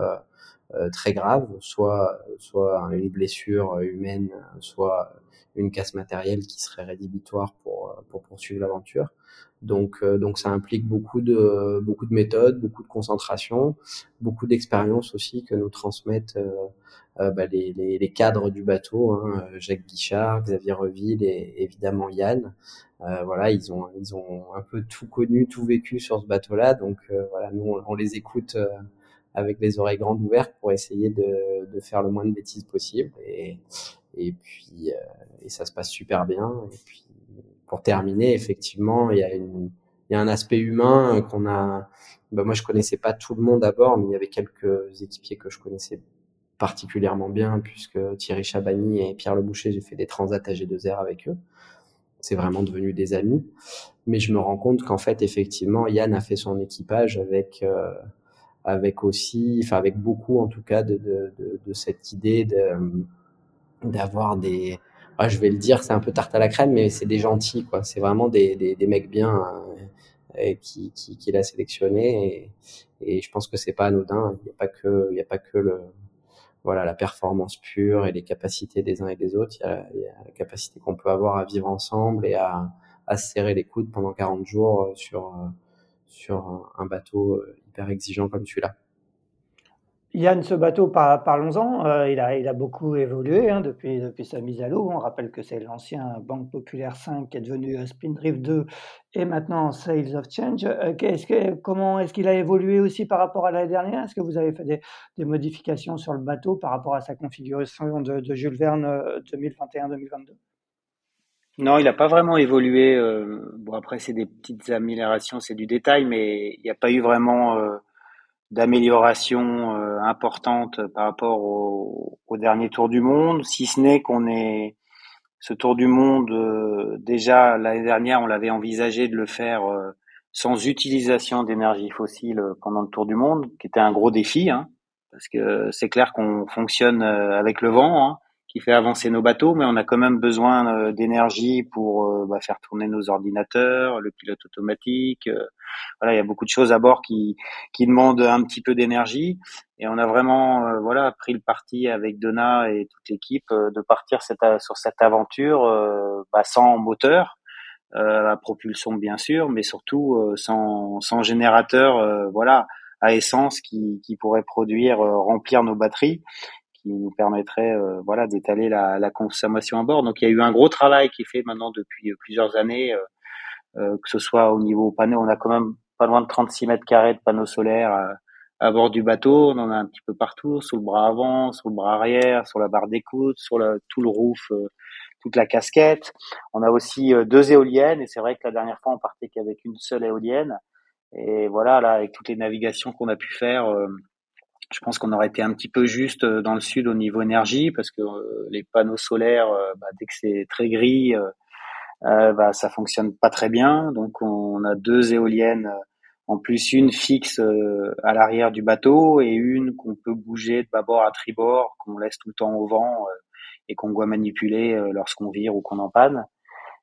très graves, soit soit une blessure humaine, soit une casse matérielle qui serait rédhibitoire pour pour poursuivre l'aventure. Donc donc ça implique beaucoup de beaucoup de méthodes, beaucoup de concentration, beaucoup d'expérience aussi que nous transmettent euh, bah, les, les, les, cadres du bateau, hein, Jacques Guichard, Xavier Reville et évidemment Yann. Euh, voilà, ils ont ils ont un peu tout connu, tout vécu sur ce bateau-là, donc euh, voilà, nous on, les écoute avec les oreilles grandes ouvertes pour essayer de, faire le moins de bêtises possible et puis et ça se passe super bien et puis pour terminer effectivement il y a un aspect humain qu'on a bah moi je connaissais pas tout le monde d'abord mais il y avait quelques équipiers que je connaissais particulièrement bien puisque Thierry Chabagny et Pierre Leboucher, j'ai fait des transats à G2R avec eux. C'est vraiment devenu des amis. Mais je me rends compte qu'en fait, effectivement, Yann a fait son équipage avec, euh, avec aussi, enfin avec beaucoup en tout cas de, de, de, de cette idée de d'avoir des, ah, je vais le dire, c'est un peu tarte à la crème, mais c'est des gentils quoi. C'est vraiment des, des, des mecs bien euh, qui, qui, qui l'a sélectionné et, et je pense que c'est pas anodin. Il n'y a pas que, il y a pas que le voilà la performance pure et les capacités des uns et des autres. Il y a, il y a la capacité qu'on peut avoir à vivre ensemble et à, à se serrer les coudes pendant 40 jours euh, sur euh, sur un bateau euh, hyper exigeant comme celui-là. Yann, ce bateau, parlons-en, euh, il, a, beaucoup évolué hein, depuis, sa mise à l'eau. On rappelle que c'est l'ancien Banque Populaire 5 qui est devenu Spindrift 2 et maintenant Sales of Change. Euh, est-ce que, comment est-ce qu'il a évolué aussi par rapport à l'année dernière? Est-ce que vous avez fait des, des, modifications sur le bateau par rapport à sa configuration de, de Jules Verne 2021-2022 non, il n'a pas vraiment évolué. bon, après, c'est des petites améliorations, c'est du détail, mais il n'y a pas eu vraiment d'amélioration euh, importante par rapport au, au, dernier Tour du Monde, si ce n'est qu'on est ce Tour du Monde euh, déjà l'année dernière, on l'avait envisagé de le faire euh, sans utilisation d'énergie fossile pendant le Tour du Monde, qui était un gros défi, hein, parce que c'est clair qu'on fonctionne avec le vent. Hein, qui fait avancer nos bateaux, mais on a quand même besoin euh, d'énergie pour euh, bah, faire tourner nos ordinateurs, le pilote automatique. Euh, voilà, il y a beaucoup de choses à bord qui qui demandent un petit peu d'énergie, et on a vraiment voilà pris le parti avec Donna et toute l'équipe de partir sur cette aventure bah, sans moteur. à propulsion bien sûr, mais surtout sans, sans générateur, voilà, à essence qui, qui pourrait produire, remplir nos batteries qui nous permettrait euh, voilà d'étaler la, consommation à bord. Donc il y a eu un gros travail qui est fait maintenant depuis euh, plusieurs années, euh, que ce soit au niveau panneau, on a quand même pas loin de 36 mètres carrés de panneaux solaires à, bord du bateau. On en a un petit peu partout, sous le bras avant, sur le bras arrière, sur la barre d'écoute, sur tout le roof, toute la casquette. On a aussi deux éoliennes et c'est vrai que la dernière fois on partait qu'avec une seule éolienne. Et voilà, là, avec toutes les navigations qu'on a pu faire, je pense qu'on aurait été un petit peu juste euh, dans le sud au niveau énergie parce que euh, les panneaux solaires, euh, bah, dès que c'est très gris, euh, bah, ça fonctionne pas très bien. Donc on a deux éoliennes, en plus une fixe à l'arrière du bateau et une qu'on peut bouger de bâbord à tribord, qu'on laisse tout le temps au vent et qu'on doit manipuler lorsqu'on vire ou qu'on en panne.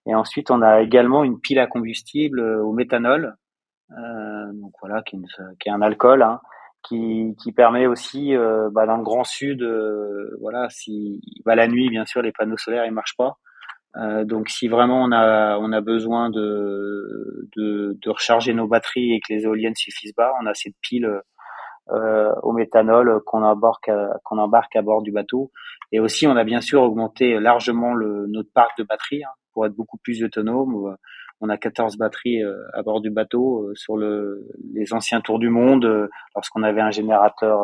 Et ensuite on a également une pile à combustible au méthanol, donc voilà qui est, qui est un alcool. Hein, qui, qui permet aussi euh, bah, dans le Grand Sud, euh, voilà, si bah, la nuit bien sûr les panneaux solaires ils marchent pas, euh, donc si vraiment on a on a besoin de, de, de recharger nos batteries et que les éoliennes suffisent pas, on a cette pile euh, au méthanol qu'on embarque qu'on embarque à bord du bateau. Et aussi on a bien sûr augmenté largement le, notre parc de batteries hein, pour être beaucoup plus autonome on a 14 batteries euh, à bord du bateau euh, sur le, les anciens tours du monde. Euh, lorsqu'on avait un générateur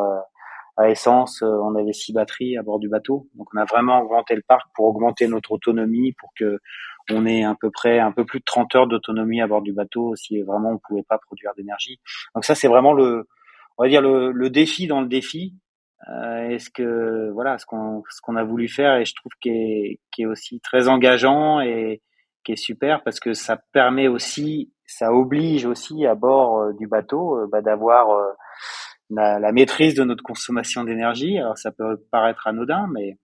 à essence, on avait six batteries à bord du bateau. Donc on a vraiment augmenté le parc pour augmenter notre autonomie, pour que on ait à peu près un peu plus de 30 heures d'autonomie à bord du bateau si vraiment on pouvait pas produire d'énergie. Donc ça c'est vraiment le, on va dire le, le, défi dans le défi. Euh, est-ce que voilà ce qu'on ce qu'on a voulu faire et je trouve est qui est aussi très engageant et qui est super parce que ça permet aussi, ça oblige aussi à bord euh, du bateau euh, bah, d'avoir euh, la, la, maîtrise de notre consommation d'énergie. Alors ça peut paraître anodin, mais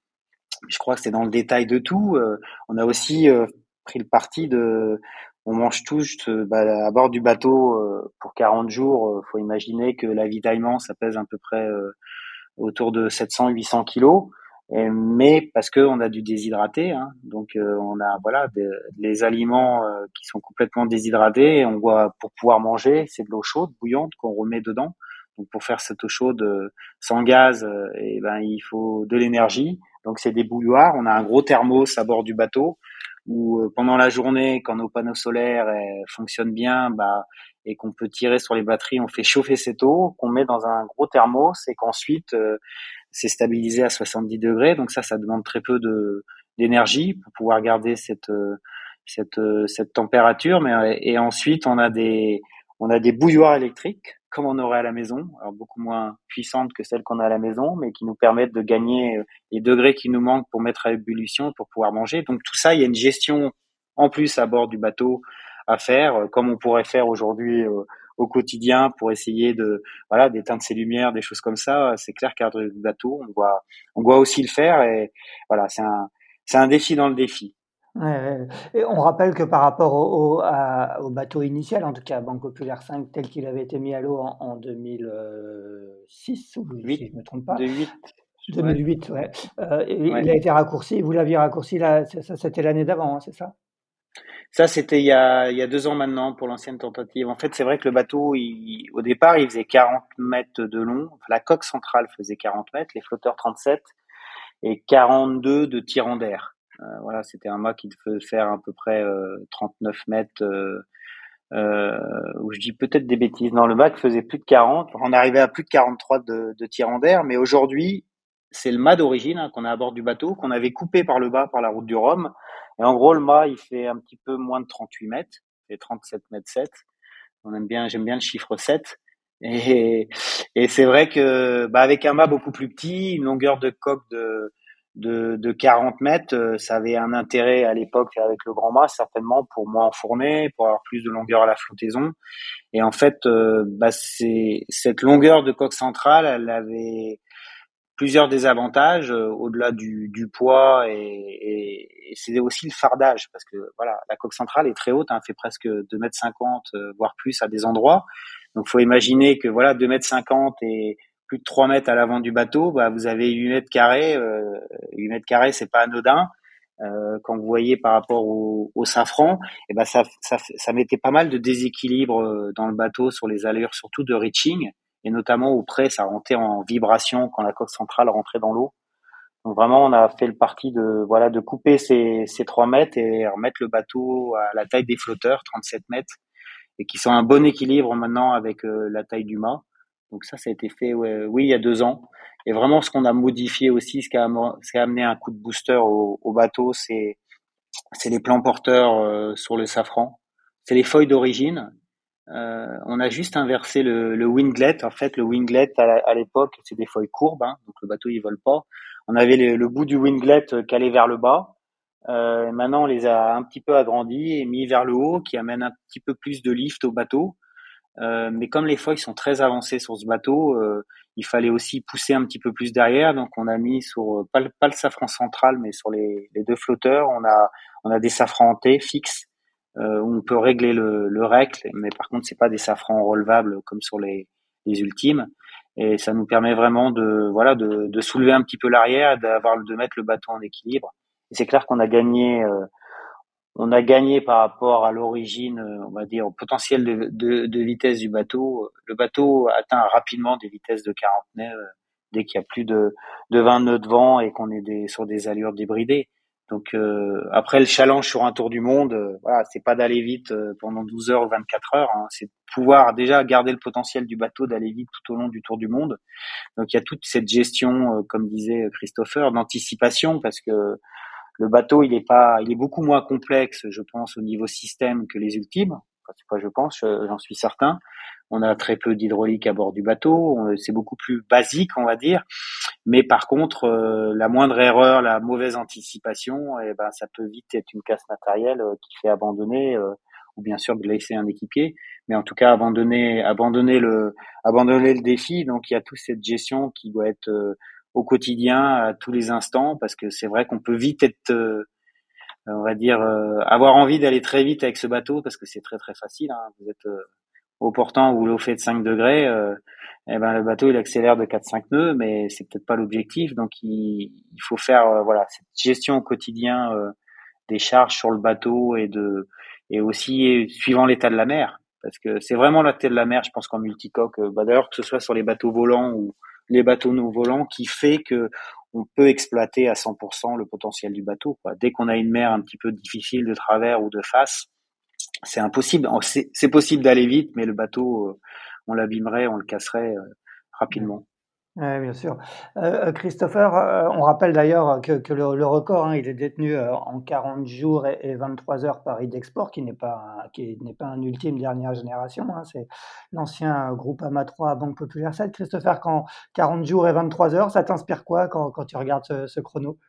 je crois que c'est dans le détail de tout. on a aussi pris le parti de, on mange tous bah, à bord du bateau pour 40 jours. faut imaginer que l'avitaillement ça pèse à peu près autour de 700-800 kilos. Mais parce qu'on a du déshydraté, hein, donc on a voilà des, les aliments qui sont complètement déshydratés. On voit pour pouvoir manger, c'est de l'eau chaude, bouillante qu'on remet dedans. Donc pour faire cette eau chaude sans gaz, et ben il faut de l'énergie. Donc c'est des bouilloires. On a un gros thermos à bord du bateau où euh, pendant la journée, quand nos panneaux solaires eh, fonctionnent bien, bah, et qu'on peut tirer sur les batteries, on fait [laughs] chauffer cette eau qu'on met dans un gros thermos et qu'ensuite euh, c'est stabilisé à 70 degrés. Donc ça, ça demande très peu de d'énergie pour pouvoir garder cette euh, cette cette température. Mais et ensuite on a des on a des bouilloires électriques comme on aurait à la maison, alors beaucoup moins puissantes que celles qu'on a à la maison, mais qui nous permettent de gagner euh, les degrés qui nous manquent pour mettre à ébullition pour pouvoir manger. Donc tout ça, il y a une gestion en plus à bord du bateau à faire, euh, comme on pourrait faire aujourd'hui euh, au quotidien pour essayer de voilà d'éteindre ses lumières, des choses comme ça. C'est clair qu'à bateau, on doit on doit aussi le faire et voilà, c'est un c'est un défi dans le défi. Et on rappelle que par rapport au, au, bateau initial, en tout cas Banque Populaire 5, tel qu'il avait été mis à l'eau en, 2006, ou si je ne me trompe pas. 2008. 2008, ouais. Euh, il a été raccourci, vous l'aviez raccourci, là, ça c'était l'année d'avant, hein, c'est ça? Ça, c'était il, y a, il y a deux ans maintenant pour l'ancienne tentative. En fait, c'est vrai que le bateau, il, au départ, il faisait 40 mètres de long. La coque centrale faisait 40 mètres, les flotteurs 37 et 42 de tirant d'air. Euh, voilà, c'était un mât qui devait faire à peu près 39 euh, mètres. Euh, euh, où je dis peut-être des bêtises. Non, le mât faisait plus de 40. On arrivait à plus de 43 de, de tirant d'air, mais aujourd'hui, c'est le mât d'origine hein, qu'on a à bord du bateau, qu'on avait coupé par le bas par la route du Rhum. Et en gros, le mât, il fait un petit peu moins de 38 mètres, il fait 37 mètres 7. On aime bien, j'aime bien le chiffre 7. Et, et c'est vrai que, bah, avec un mât beaucoup plus petit, une longueur de coque de, de, de 40 mètres, euh, ça avait un intérêt à l'époque avec le grand mât, certainement pour moins enfourner, pour avoir plus de longueur à la flottaison. Et en fait, euh, bah, c'est cette longueur de coque centrale, elle avait plusieurs désavantages euh, au-delà du, du, poids et, et, et c'est aussi le fardage parce que voilà, la coque centrale est très haute, hein, fait presque 2 mètres 50 voire plus à des endroits. Donc faut imaginer que voilà 2 mètres 50 et plus de 3 mètres à l'avant du bateau, bah, vous avez 8 mètres carrés. Euh, 8 mètres carrés, c'est pas anodin. Euh, quand vous voyez par rapport au, au safran, et ben ça, ça, ça, mettait pas mal de déséquilibre euh, dans le bateau sur les allures, surtout de reaching, et notamment au près, ça rentrait en vibration quand la coque centrale rentrait dans l'eau. Donc vraiment, on a fait le parti de voilà de couper ces, ces 3 mètres et remettre le bateau à la taille des flotteurs, 37 mètres, et qui sont un bon équilibre maintenant avec euh, la taille du mât. Donc ça, ça a été fait, oui, il y a deux ans. Et vraiment, ce qu'on a modifié aussi, ce qui a, ce amené un coup de booster au, au bateau, c'est c'est les plans porteurs euh, sur le safran. C'est les feuilles d'origine. Euh, on a juste inversé le, le, winglet. En fait, le winglet à l'époque, c'est des feuilles courbes, hein, donc le bateau il vole pas. On avait le, bout du winglet euh, calé vers le bas. Euh, maintenant, on les a un petit peu agrandis et mis vers le haut, qui amène un petit peu plus de lift au bateau. Euh, mais comme les feuilles sont très avancées sur ce bateau, euh, il fallait aussi pousser un petit peu plus derrière. Donc on a mis sur pas le, pas le safran central, mais sur les, les, deux flotteurs, on a on a des safrans T fixes euh, on peut régler le, le règle, mais par contre c'est pas des safrans relevables comme sur les, les ultimes. Et ça nous permet vraiment de voilà de, de soulever un petit peu l'arrière, d'avoir de mettre le bateau en équilibre. Et c'est clair qu'on a gagné euh, on a gagné par rapport à l'origine, on va dire, au potentiel de, de, de, vitesse du bateau. Le bateau atteint rapidement des vitesses de 40 nœuds euh, dès qu'il y a plus de, de 20 nœuds de vent et qu'on est des, sur des allures débridées. Donc euh, après le challenge sur un tour du monde, euh, voilà, c'est pas d'aller vite euh, pendant 12 heures ou 24 heures, hein, c'est de pouvoir déjà garder le potentiel du bateau d'aller vite tout au long du tour du monde. Donc il y a toute cette gestion, comme disait Christopher, d'anticipation parce que le bateau, il est pas, il est beaucoup moins complexe, je pense, au niveau système que les ultimes. Enfin, je pense, j'en suis certain. On a très peu d'hydraulique à bord du bateau. C'est beaucoup plus basique, on va dire. Mais par contre, euh, la moindre erreur, la mauvaise anticipation, eh ben, ça peut vite être une casse matérielle euh, qui fait abandonner, euh, ou bien sûr laisser un équipier. Mais en tout cas, abandonner, abandonner le, abandonner le défi. Donc, il y a toute cette gestion qui doit être au quotidien, à tous les instants, parce que c'est vrai qu'on peut vite être, euh, on va dire, euh, avoir envie d'aller très vite avec ce bateau, parce que c'est très très facile. Hein. Vous êtes, euh, au portant ou l'eau fait de 5 degrés, eh ben le bateau il accélère de 4-5 nœuds, mais c'est peut-être pas l'objectif. Donc il, il, faut faire voilà cette gestion au quotidien des charges sur le bateau et de et aussi suivant l'état de la mer parce que c'est vraiment l'état de la mer je pense qu'en multicoque bah d'ailleurs que ce soit sur les bateaux volants ou les bateaux non volants qui fait que on peut exploiter à 100% le potentiel du bateau quoi. dès qu'on a une mer un petit peu difficile de travers ou de face c'est impossible c'est possible d'aller vite mais le bateau euh, on l'abîmerait on le casserait euh, rapidement oui, bien sûr. Euh, euh, Christopher, euh, on rappelle d'ailleurs que, le, record, hein, il est détenu en 40 jours et, 23 heures par Idexport, qui n'est pas, un, ultime dernière génération. Hein, c'est l'ancien groupe AMA 3 Banque Populaire 7. Christopher, quand 40 jours et 23 heures, ça t'inspire quoi quand, tu regardes ce chrono?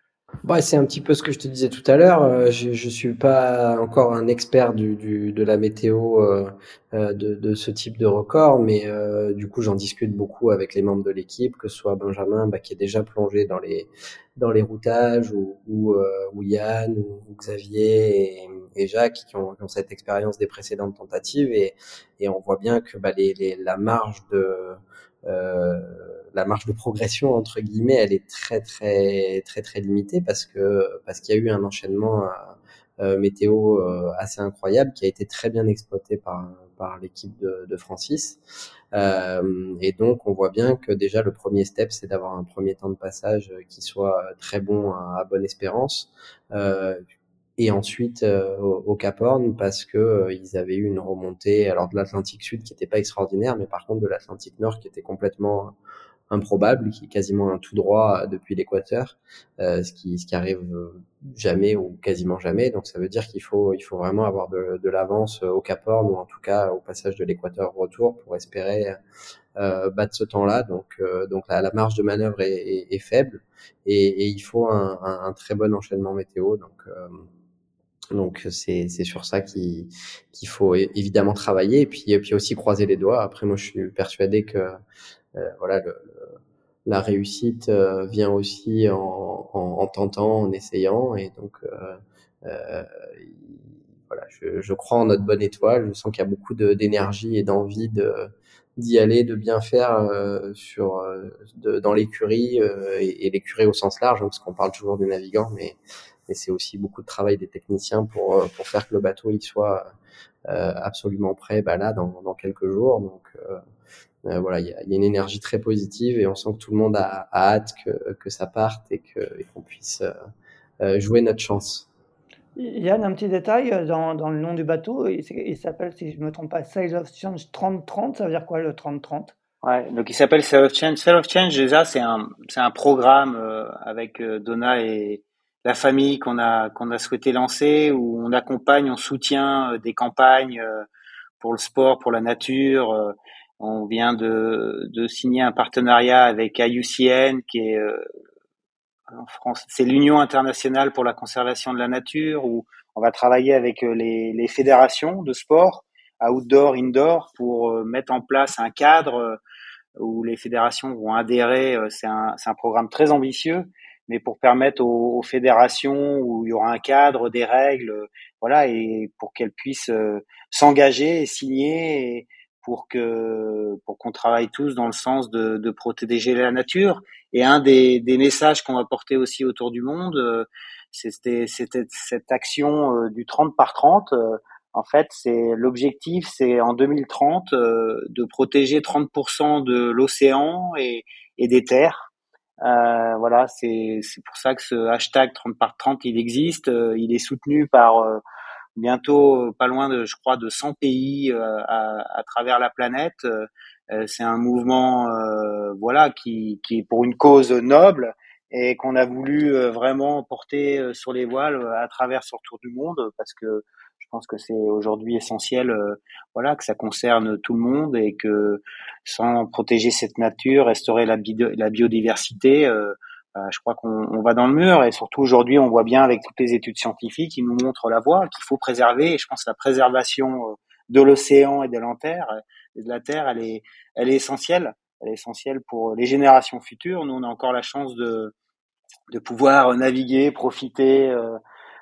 Bah, c'est un petit peu ce que je te disais tout à l'heure. Euh, je, je suis pas encore un expert du, du de la météo euh, euh, de, de, ce type de record, mais du coup j'en discute beaucoup avec les membres de l'équipe, que ce soit Benjamin bah, qui est déjà plongé dans les dans les routages, ou, ou, ou Yann, ou, Xavier et, et Jacques qui ont, qui ont cette expérience des précédentes tentatives, et, et on voit bien que bah, les, les, la marge de euh, la marge de progression entre guillemets, elle est très très très très limitée parce que parce qu'il y a eu un enchaînement euh, euh, météo assez incroyable qui a été très bien exploité par par l'équipe de, de, Francis. Euh, et donc, on voit bien que déjà le premier step, c'est d'avoir un premier temps de passage qui soit très bon à, à bonne espérance. Euh, et ensuite euh, au, Cap Horn parce que euh, ils avaient eu une remontée alors de l'Atlantique Sud qui n'était pas extraordinaire, mais par contre de l'Atlantique Nord qui était complètement improbable, qui est quasiment un tout droit depuis l'équateur, euh, ce qui ce qui arrive jamais ou quasiment jamais. Donc ça veut dire qu'il faut il faut vraiment avoir de, de l'avance au Cap Horn ou en tout cas au passage de l'équateur retour pour espérer euh, battre ce temps-là. Donc euh, donc la, la, marge de manœuvre est, est, est faible et, et, il faut un, un, un, très bon enchaînement météo. Donc donc c'est sur ça qu'il qu'il faut évidemment travailler et puis et puis aussi croiser les doigts. Après moi je suis persuadé que euh, voilà le, la réussite euh, vient aussi en, en, en, tentant, en essayant et donc euh, euh voilà je, je, crois en notre bonne étoile. Je sens qu'il y a beaucoup d'énergie et d'envie de d'y aller, de bien faire euh, sur de, dans l'écurie et, et l'écurie au sens large, parce qu'on parle toujours des navigants, mais mais c'est aussi beaucoup de travail des techniciens pour, euh, pour faire que le bateau il soit euh, absolument prêt bah, là dans, dans quelques jours. Donc euh, voilà, il y a, y a, une énergie très positive et on sent que tout le monde a, hâte que, que ça parte et qu'on puisse jouer notre chance. Yann, un petit détail dans, dans le nom du bateau, il, il s'appelle, si je ne me trompe pas, Sail of Change 3030. Ça veut dire quoi le 3030 Ouais, donc il s'appelle Sail of Change. Sail of Change, déjà, c'est un, c'est un programme avec Donna et, la famille qu'on a qu'on a souhaité lancer où on accompagne, on soutient euh, des campagnes euh, pour le sport, pour la nature. Euh, on vient de, signer un partenariat avec IUCN qui est en France, c'est l'Union internationale pour la conservation de la nature où on va travailler avec les, fédérations de sport outdoor, indoor pour mettre en place un cadre où les fédérations vont adhérer. C'est un programme très ambitieux mais pour permettre aux, fédérations où il y aura un cadre, des règles, voilà, et pour qu'elles puissent euh, s'engager et signer pour que pour qu'on travaille tous dans le sens de, de protéger la nature. Et un des, des messages qu'on va porter aussi autour du monde, euh, c'était cette action euh, du 30 par 30. En fait, c'est l'objectif, c'est en 2030 de protéger 30% de l'océan et, et des terres euh, voilà, c'est pour ça que ce hashtag 30 par 30 il existe. Euh, il est soutenu par euh, bientôt pas loin de, je crois, de 100 pays à, à, travers la planète. c'est un mouvement, voilà, qui, qui est pour une cause noble et qu'on a voulu vraiment porter sur les voiles à travers ce retour du monde parce que je pense que c'est aujourd'hui essentiel, euh, voilà, que ça concerne tout le monde et que sans protéger cette nature, restaurer la, biodiversité, euh, bah, je crois qu'on va dans le mur. Et surtout aujourd'hui, on voit bien avec toutes les études scientifiques qui nous montrent la voie qu'il faut préserver. Et je pense que la préservation euh, de l'océan et de la terre, de la terre, elle est, elle est essentielle. Elle est essentielle pour les générations futures. Nous, on a encore la chance de de pouvoir naviguer, profiter.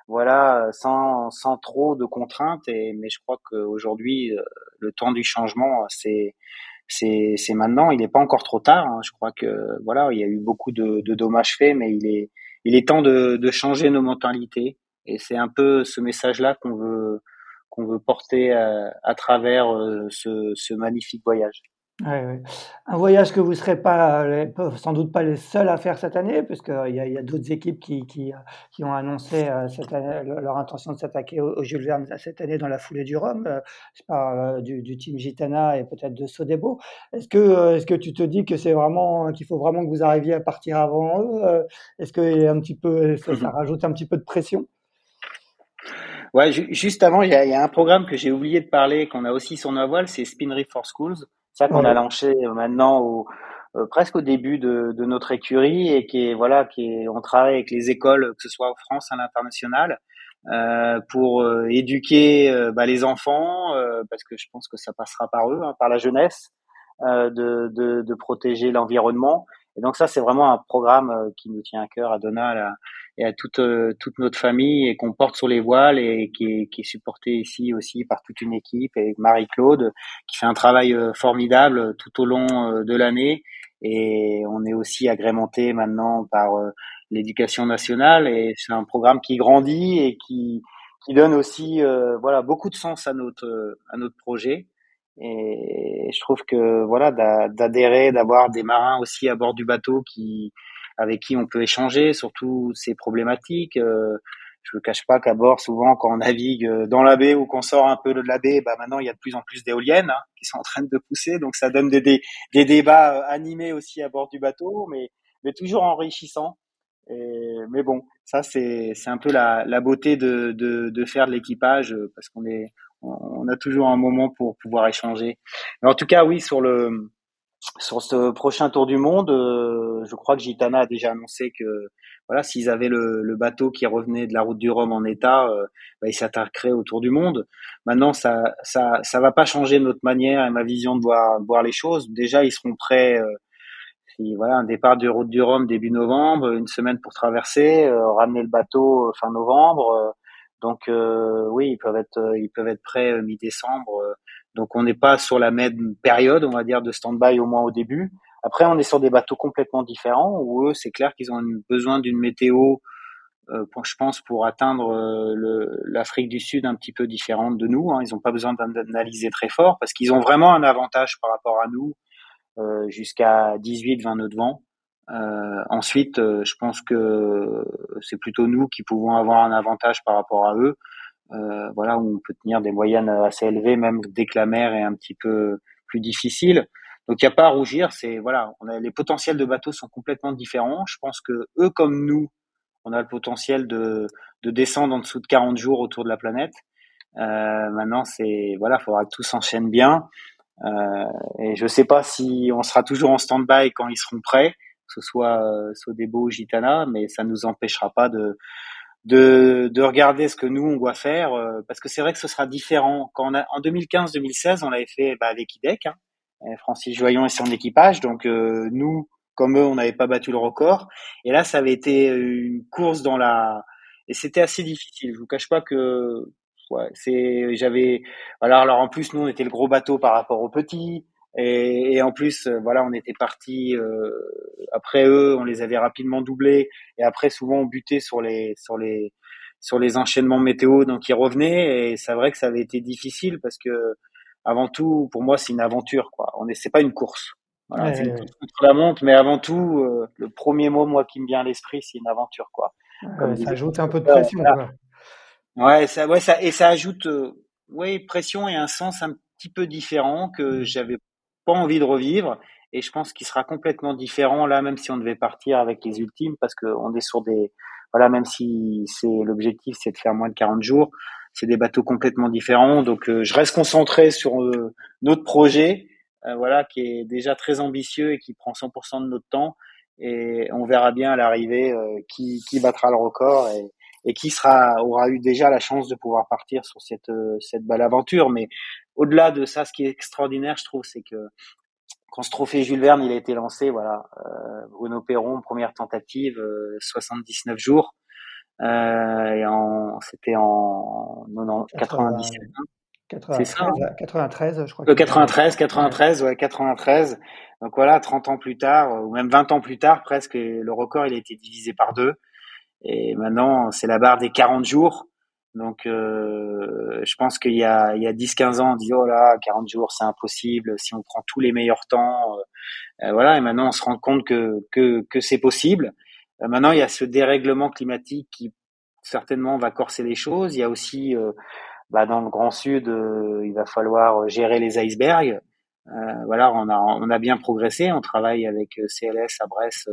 Euh, voilà, sans, sans trop de contraintes. Et, mais je crois qu'aujourd'hui, euh, le temps du changement, c'est c'est c'est maintenant. Il n'est pas encore trop tard. Hein. Je crois que voilà, il y a eu beaucoup de, dommages faits, mais il est il est temps de, de changer nos mentalités. Et c'est un peu ce message-là qu'on veut qu'on veut porter à, à travers ce, ce magnifique voyage. Ouais, ouais. Un voyage que vous ne serez pas, les- sans doute pas les seuls à faire cette année, puisqu'il y a, y a d'autres équipes qui, qui, euh, qui ont annoncé euh, cette année- leur intention de s'attaquer au, au Jules Verne cette année dans la foulée du Rhum. Euh, Je parle euh, du, du team Gitana et peut-être de Sodebo. Est-ce que, euh, est-ce que tu te dis que c'est vraiment, qu'il faut vraiment que vous arriviez à partir avant eux? Euh, Est-ce que un petit peu, ça, ça rajoute un petit peu de pression? Ouais, ju- juste avant, il y a, il y a un programme que j'ai oublié de parler, qu'on a aussi sur nos voiles, c'est Spin Reef for Schools. Ça qu'on a lancé euh, maintenant au, euh, presque au début de, de notre écurie et qui est voilà, qui est, on travaille avec les écoles, que ce soit en France, à l'international, euh, pour euh, éduquer euh, bah, les enfants, euh, parce que je pense que ça passera par eux, hein, par la jeunesse, euh, de, de, de protéger l'environnement. Et donc ça, c'est vraiment un programme euh, qui nous tient à cœur à Donald à- et à toute euh, toute notre famille et qu'on porte sur les voiles et qui est, qui est supporté ici aussi par toute une équipe et Marie-Claude qui fait un travail euh, formidable tout au long de l'année. Et on est aussi agrémenté maintenant par l'éducation nationale et c'est un programme qui grandit et qui qui donne aussi voilà beaucoup de sens à notre à notre projet. Et je trouve que voilà d'a- d'adhérer, d'avoir des marins aussi à bord du bateau qui avec qui on peut échanger sur toutes ces problématiques. Euh, je ne cache pas qu'à bord, souvent, quand on navigue euh, dans la baie ou qu'on sort un peu de la baie, bah maintenant il y a de plus en plus d'éoliennes hein, qui sont en train de pousser, donc ça donne des, des, des débats euh, animés aussi à bord du bateau, mais, mais toujours enrichissants. Et, mais bon, ça c'est c'est un peu la, la beauté de, de, de faire de l'équipage euh, parce qu'on est on a toujours un moment pour pouvoir échanger. Mais en tout cas, oui, sur le sur ce prochain tour du monde, euh, je crois que Gitana a déjà annoncé que voilà, s'ils avaient le, le bateau qui revenait de la route du Rhum en état, euh, bah, ils s'attaqueraient au tour du monde. Maintenant, ça, ça, ça va pas changer notre manière et ma vision de voir, voir les choses. Déjà, ils seront prêts. Euh, si, voilà, un départ du route du Rhum début novembre, une semaine pour traverser, euh, ramener le bateau euh, fin novembre. Euh, donc euh, oui, ils peuvent être, ils peuvent être prêts euh, mi-décembre. euh, donc on n'est pas sur la même période, on va dire, de stand-by au moins au début. Après, on est sur des bateaux complètement différents où eux, c'est clair qu'ils ont besoin d'une météo, euh, je pense, pour atteindre euh, l'Afrique du Sud un petit peu différente de nous. hein. Ils n'ont pas besoin d'analyser très fort parce qu'ils ont vraiment un avantage par rapport à nous euh, jusqu'à 18-20 nœuds de vent. Euh, ensuite, euh, je pense que c'est plutôt nous qui pouvons avoir un avantage par rapport à eux. Euh, voilà, où on peut tenir des moyennes assez élevées, même dès que la mer est un petit peu plus difficile. Donc il n'y a pas à rougir. C'est voilà, on a les potentiels de bateaux sont complètement différents. Je pense que eux comme nous, on a le potentiel de de descendre en dessous de 40 jours autour de la planète. Euh, maintenant, c'est voilà, faudra que tout s'enchaîne bien. Euh, et je sais pas si on sera toujours en stand-by quand ils seront prêts, que ce soit euh, Sodebo ou Gitana, mais ça nous empêchera pas de de, de regarder ce que nous on doit faire, euh, parce que c'est vrai que ce sera différent. Quand on a, en 2015-2016, on l'avait fait bah, avec IDEC, hein, Francis Joyon et son équipage, donc euh, nous, comme eux, on n'avait pas battu le record. Et là, ça avait été une course dans la, et c'était assez difficile. Je vous cache pas que ouais, c'est, j'avais, voilà, alors en plus nous on était le gros bateau par rapport aux petits. Et, et en plus, euh, voilà, on était parti euh, après eux, on les avait rapidement doublés. Et après, souvent, on butait sur les sur les sur les enchaînements météo, donc ils revenaient. Et c'est vrai que ça avait été difficile parce que avant tout, pour moi, c'est une aventure, quoi. On est, c'est pas une course. Voilà, Ouais, c'est une course contre la montre, mais avant tout, euh, le premier mot, moi, qui me vient à l'esprit, c'est une aventure, quoi. Comme ouais, ça ajoute un peu de pression, voilà. quoi. Ouais, ça, ouais, ça, et ça ajoute, euh, ouais, pression et un sens un petit peu différent que j'avais pas envie de revivre. Et je pense qu'il sera complètement différent là, même si on devait partir avec les ultimes, parce qu'on est sur des, voilà, même si c'est l'objectif, c'est de faire moins de 40 jours, c'est des bateaux complètement différents. Donc, euh, je reste concentré sur euh, notre projet, euh, voilà, qui est déjà très ambitieux et qui prend 100% de notre temps. Et on verra bien à l'arrivée qui, qui battra le record et, et qui sera aura eu déjà la chance de pouvoir partir sur cette cette belle aventure. Mais au-delà de ça, ce qui est extraordinaire, je trouve, c'est que quand ce trophée Jules Verne il a été lancé, voilà, euh, Bruno Perron, première tentative, euh, 79 jours, euh, et en, c'était en 90, 97. 93, 93, je crois. 93, 93, ouais, 93. Donc voilà, 30 ans plus tard, ou même 20 ans plus tard, presque, le record, il a été divisé par deux. Et maintenant, c'est la barre des 40 jours. Donc, euh, je pense qu'il y a, il y a 10-15 ans, on disait, oh là, 40 jours, c'est impossible, si on prend tous les meilleurs temps. Euh, voilà, et maintenant, on se rend compte que, que, que c'est possible. Euh, maintenant, il y a ce dérèglement climatique qui certainement va corser les choses. Il y a aussi, euh, bah, dans le Grand Sud, euh, il va falloir gérer les icebergs. voilà, on a, on a bien progressé. On travaille avec CLS à Brest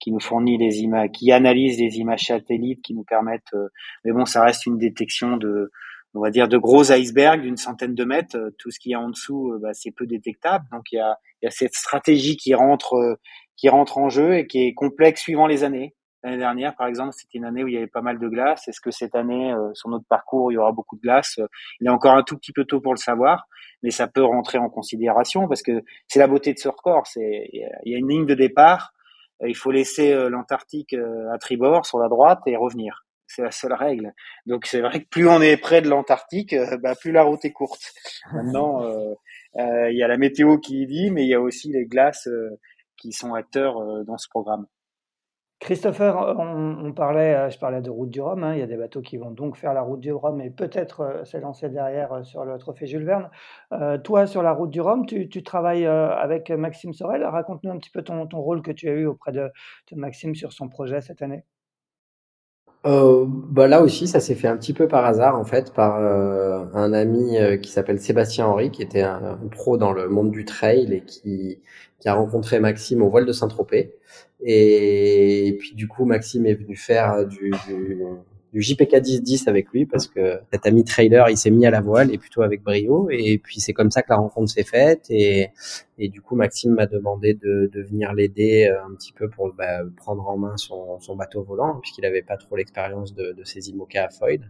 qui nous fournit des images, qui analyse des images satellites, qui nous permettent. Euh, mais bon, ça reste une détection de, on va dire, de gros icebergs d'une centaine de mètres. Euh, tout ce qui est en dessous, euh, bah, c'est peu détectable. Donc il y a, y a cette stratégie qui rentre, qui rentre en jeu et qui est complexe suivant les années. L'année dernière, par exemple, c'était une année où il y avait pas mal de glace. Est-ce que cette année, sur notre parcours, il y aura beaucoup de glace? Il est encore un tout petit peu tôt pour le savoir, mais ça peut rentrer en considération parce que c'est la beauté de ce record. C'est il y a une ligne de départ euh, il faut laisser euh, l'Antarctique euh, à tribord sur la droite et revenir. C'est la seule règle. Donc c'est vrai que plus on est près de l'Antarctique, bah, plus la route est courte. Maintenant, [laughs] il y a la météo qui dit, mais il y a aussi les glaces qui sont acteurs dans ce programme. Christopher, on, parlait, euh, je parlais de route du Rhum. Hein. il y a des bateaux qui vont donc faire la route du Rhum et peut-être euh, s'élancer derrière euh, sur le trophée Jules Verne. toi, sur la route du Rhum, tu, travailles avec Maxime Sorel. Raconte-nous un petit peu ton, rôle que tu as eu auprès de, Maxime sur son projet cette année. bah là aussi, ça s'est fait un petit peu par hasard en fait, par un ami qui s'appelle Sébastien Henry, qui était un, pro dans le monde du trail et qui, qui a rencontré Maxime au voile de Saint-Tropez. Et, puis du coup, Maxime est venu faire du, du, du JPK 10-10 avec lui parce que cet ami trailer, il s'est mis à la voile et plutôt avec brio. Et puis c'est comme ça que la rencontre s'est faite. Et, du coup, Maxime m'a demandé de, de venir l'aider euh, un petit peu pour bah, prendre en main son, son bateau volant puisqu'il n'avait pas trop l'expérience de, de ses IMOCA à Foyd.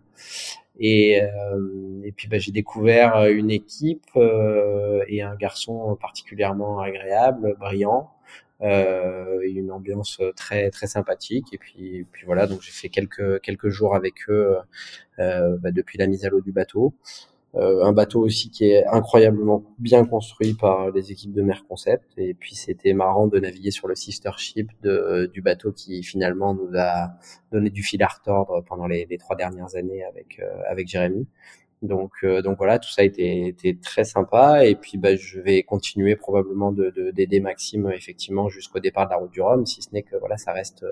Et, euh, et puis bah, j'ai découvert une équipe euh, et un garçon particulièrement agréable, brillant, euh, une ambiance très très sympathique. Et puis, puis voilà, donc j'ai fait quelques quelques jours avec eux euh, bah, depuis la mise à l'eau du bateau. Euh, un bateau aussi qui est incroyablement bien construit par les équipes de Mer Concept. Et puis c'était marrant de naviguer sur le sister ship de, du bateau qui finalement nous a donné du fil à retordre pendant les, les trois dernières années avec avec Jérémy. Donc, euh, donc voilà, tout ça a été, très sympa. Et puis, bah, je vais continuer probablement de d'aider Maxime effectivement jusqu'au départ de la route du Rhum, si ce n'est que voilà, ça reste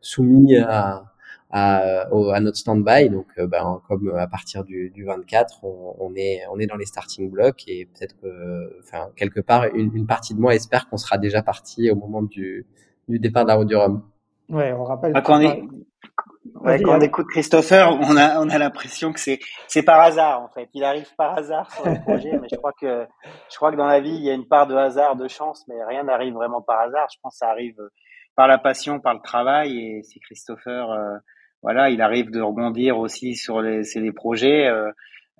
soumis à, à, à notre stand-by. Donc, euh, bah, comme à partir du, du 24, on, on, est on est dans les starting blocks et peut-être que, enfin, quelque part, une, une partie de moi espère qu'on sera déjà parti au moment du, du départ de la route du Rhum. Ouais, on rappelle. Quand, on est, quand on écoute Christopher, on a, on a l'impression que c'est, c'est par hasard, en fait. Il arrive par hasard sur le [laughs] projet, mais je crois que, je crois que dans la vie, il y a une part de hasard, de chance, mais rien n'arrive vraiment par hasard. Je pense que ça arrive par la passion, par le travail, et si Christopher, euh, voilà, il arrive de rebondir aussi sur les, c'est les projets, euh,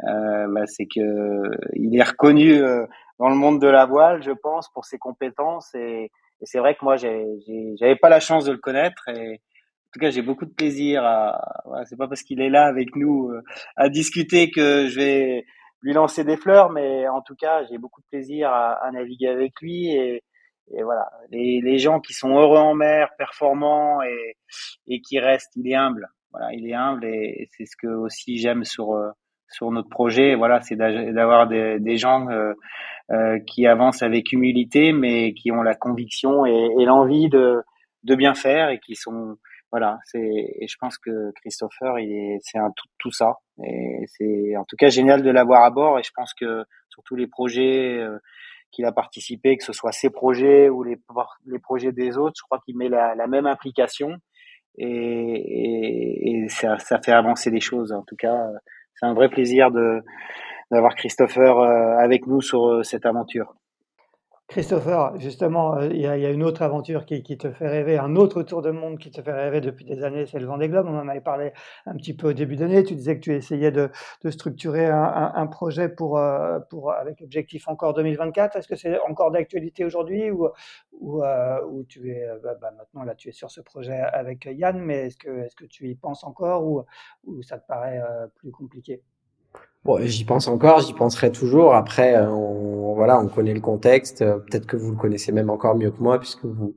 euh, bah, c'est que il est reconnu euh, dans le monde de la voile, je pense, pour ses compétences, et, et c'est vrai que moi, j'avais pas la chance de le connaître, et en tout cas, j'ai beaucoup de plaisir à. Voilà, c'est pas parce qu'il est là avec nous euh, à discuter que je vais lui lancer des fleurs, mais en tout cas, j'ai beaucoup de plaisir à, à naviguer avec lui et, et voilà, les, les, gens qui sont heureux en mer, performants et, et qui restent, il est humble. Voilà, il est humble et, c'est ce que aussi j'aime sur euh, sur notre projet. Voilà, c'est d'avoir des, des, gens euh, euh, qui avancent avec humilité, mais qui ont la conviction et, et l'envie de de bien faire et qui sont voilà, c'est et je pense que Christopher, il est, c'est un tout, tout ça et c'est en tout cas génial de l'avoir à bord et je pense que sur tous les projets euh, qu'il a participé, que ce soit ses projets ou les les projets des autres, je crois qu'il met la, la même implication et, et, et ça, ça, fait avancer les choses. En tout cas, c'est un vrai plaisir de d'avoir Christopher euh, avec nous sur euh, cette aventure. Christopher, justement, euh, il y, a, une autre aventure qui, te fait rêver, un autre tour de monde qui te fait rêver depuis des années, c'est le Vendée Globe. On en avait parlé un petit peu au début d'année. Tu disais que tu essayais de, structurer un, projet pour, euh, pour, avec objectif encore 2024. Est-ce que c'est encore d'actualité aujourd'hui ou, ou, euh, tu es bah, maintenant là, tu es sur ce projet avec Yann, mais est-ce que, est-ce que tu y penses encore ou, ou ça te paraît plus compliqué? Bon, j'y pense encore, j'y penserai toujours. Après, on, voilà, on connaît le contexte. Peut-être que vous le connaissez même encore mieux que moi, puisque vous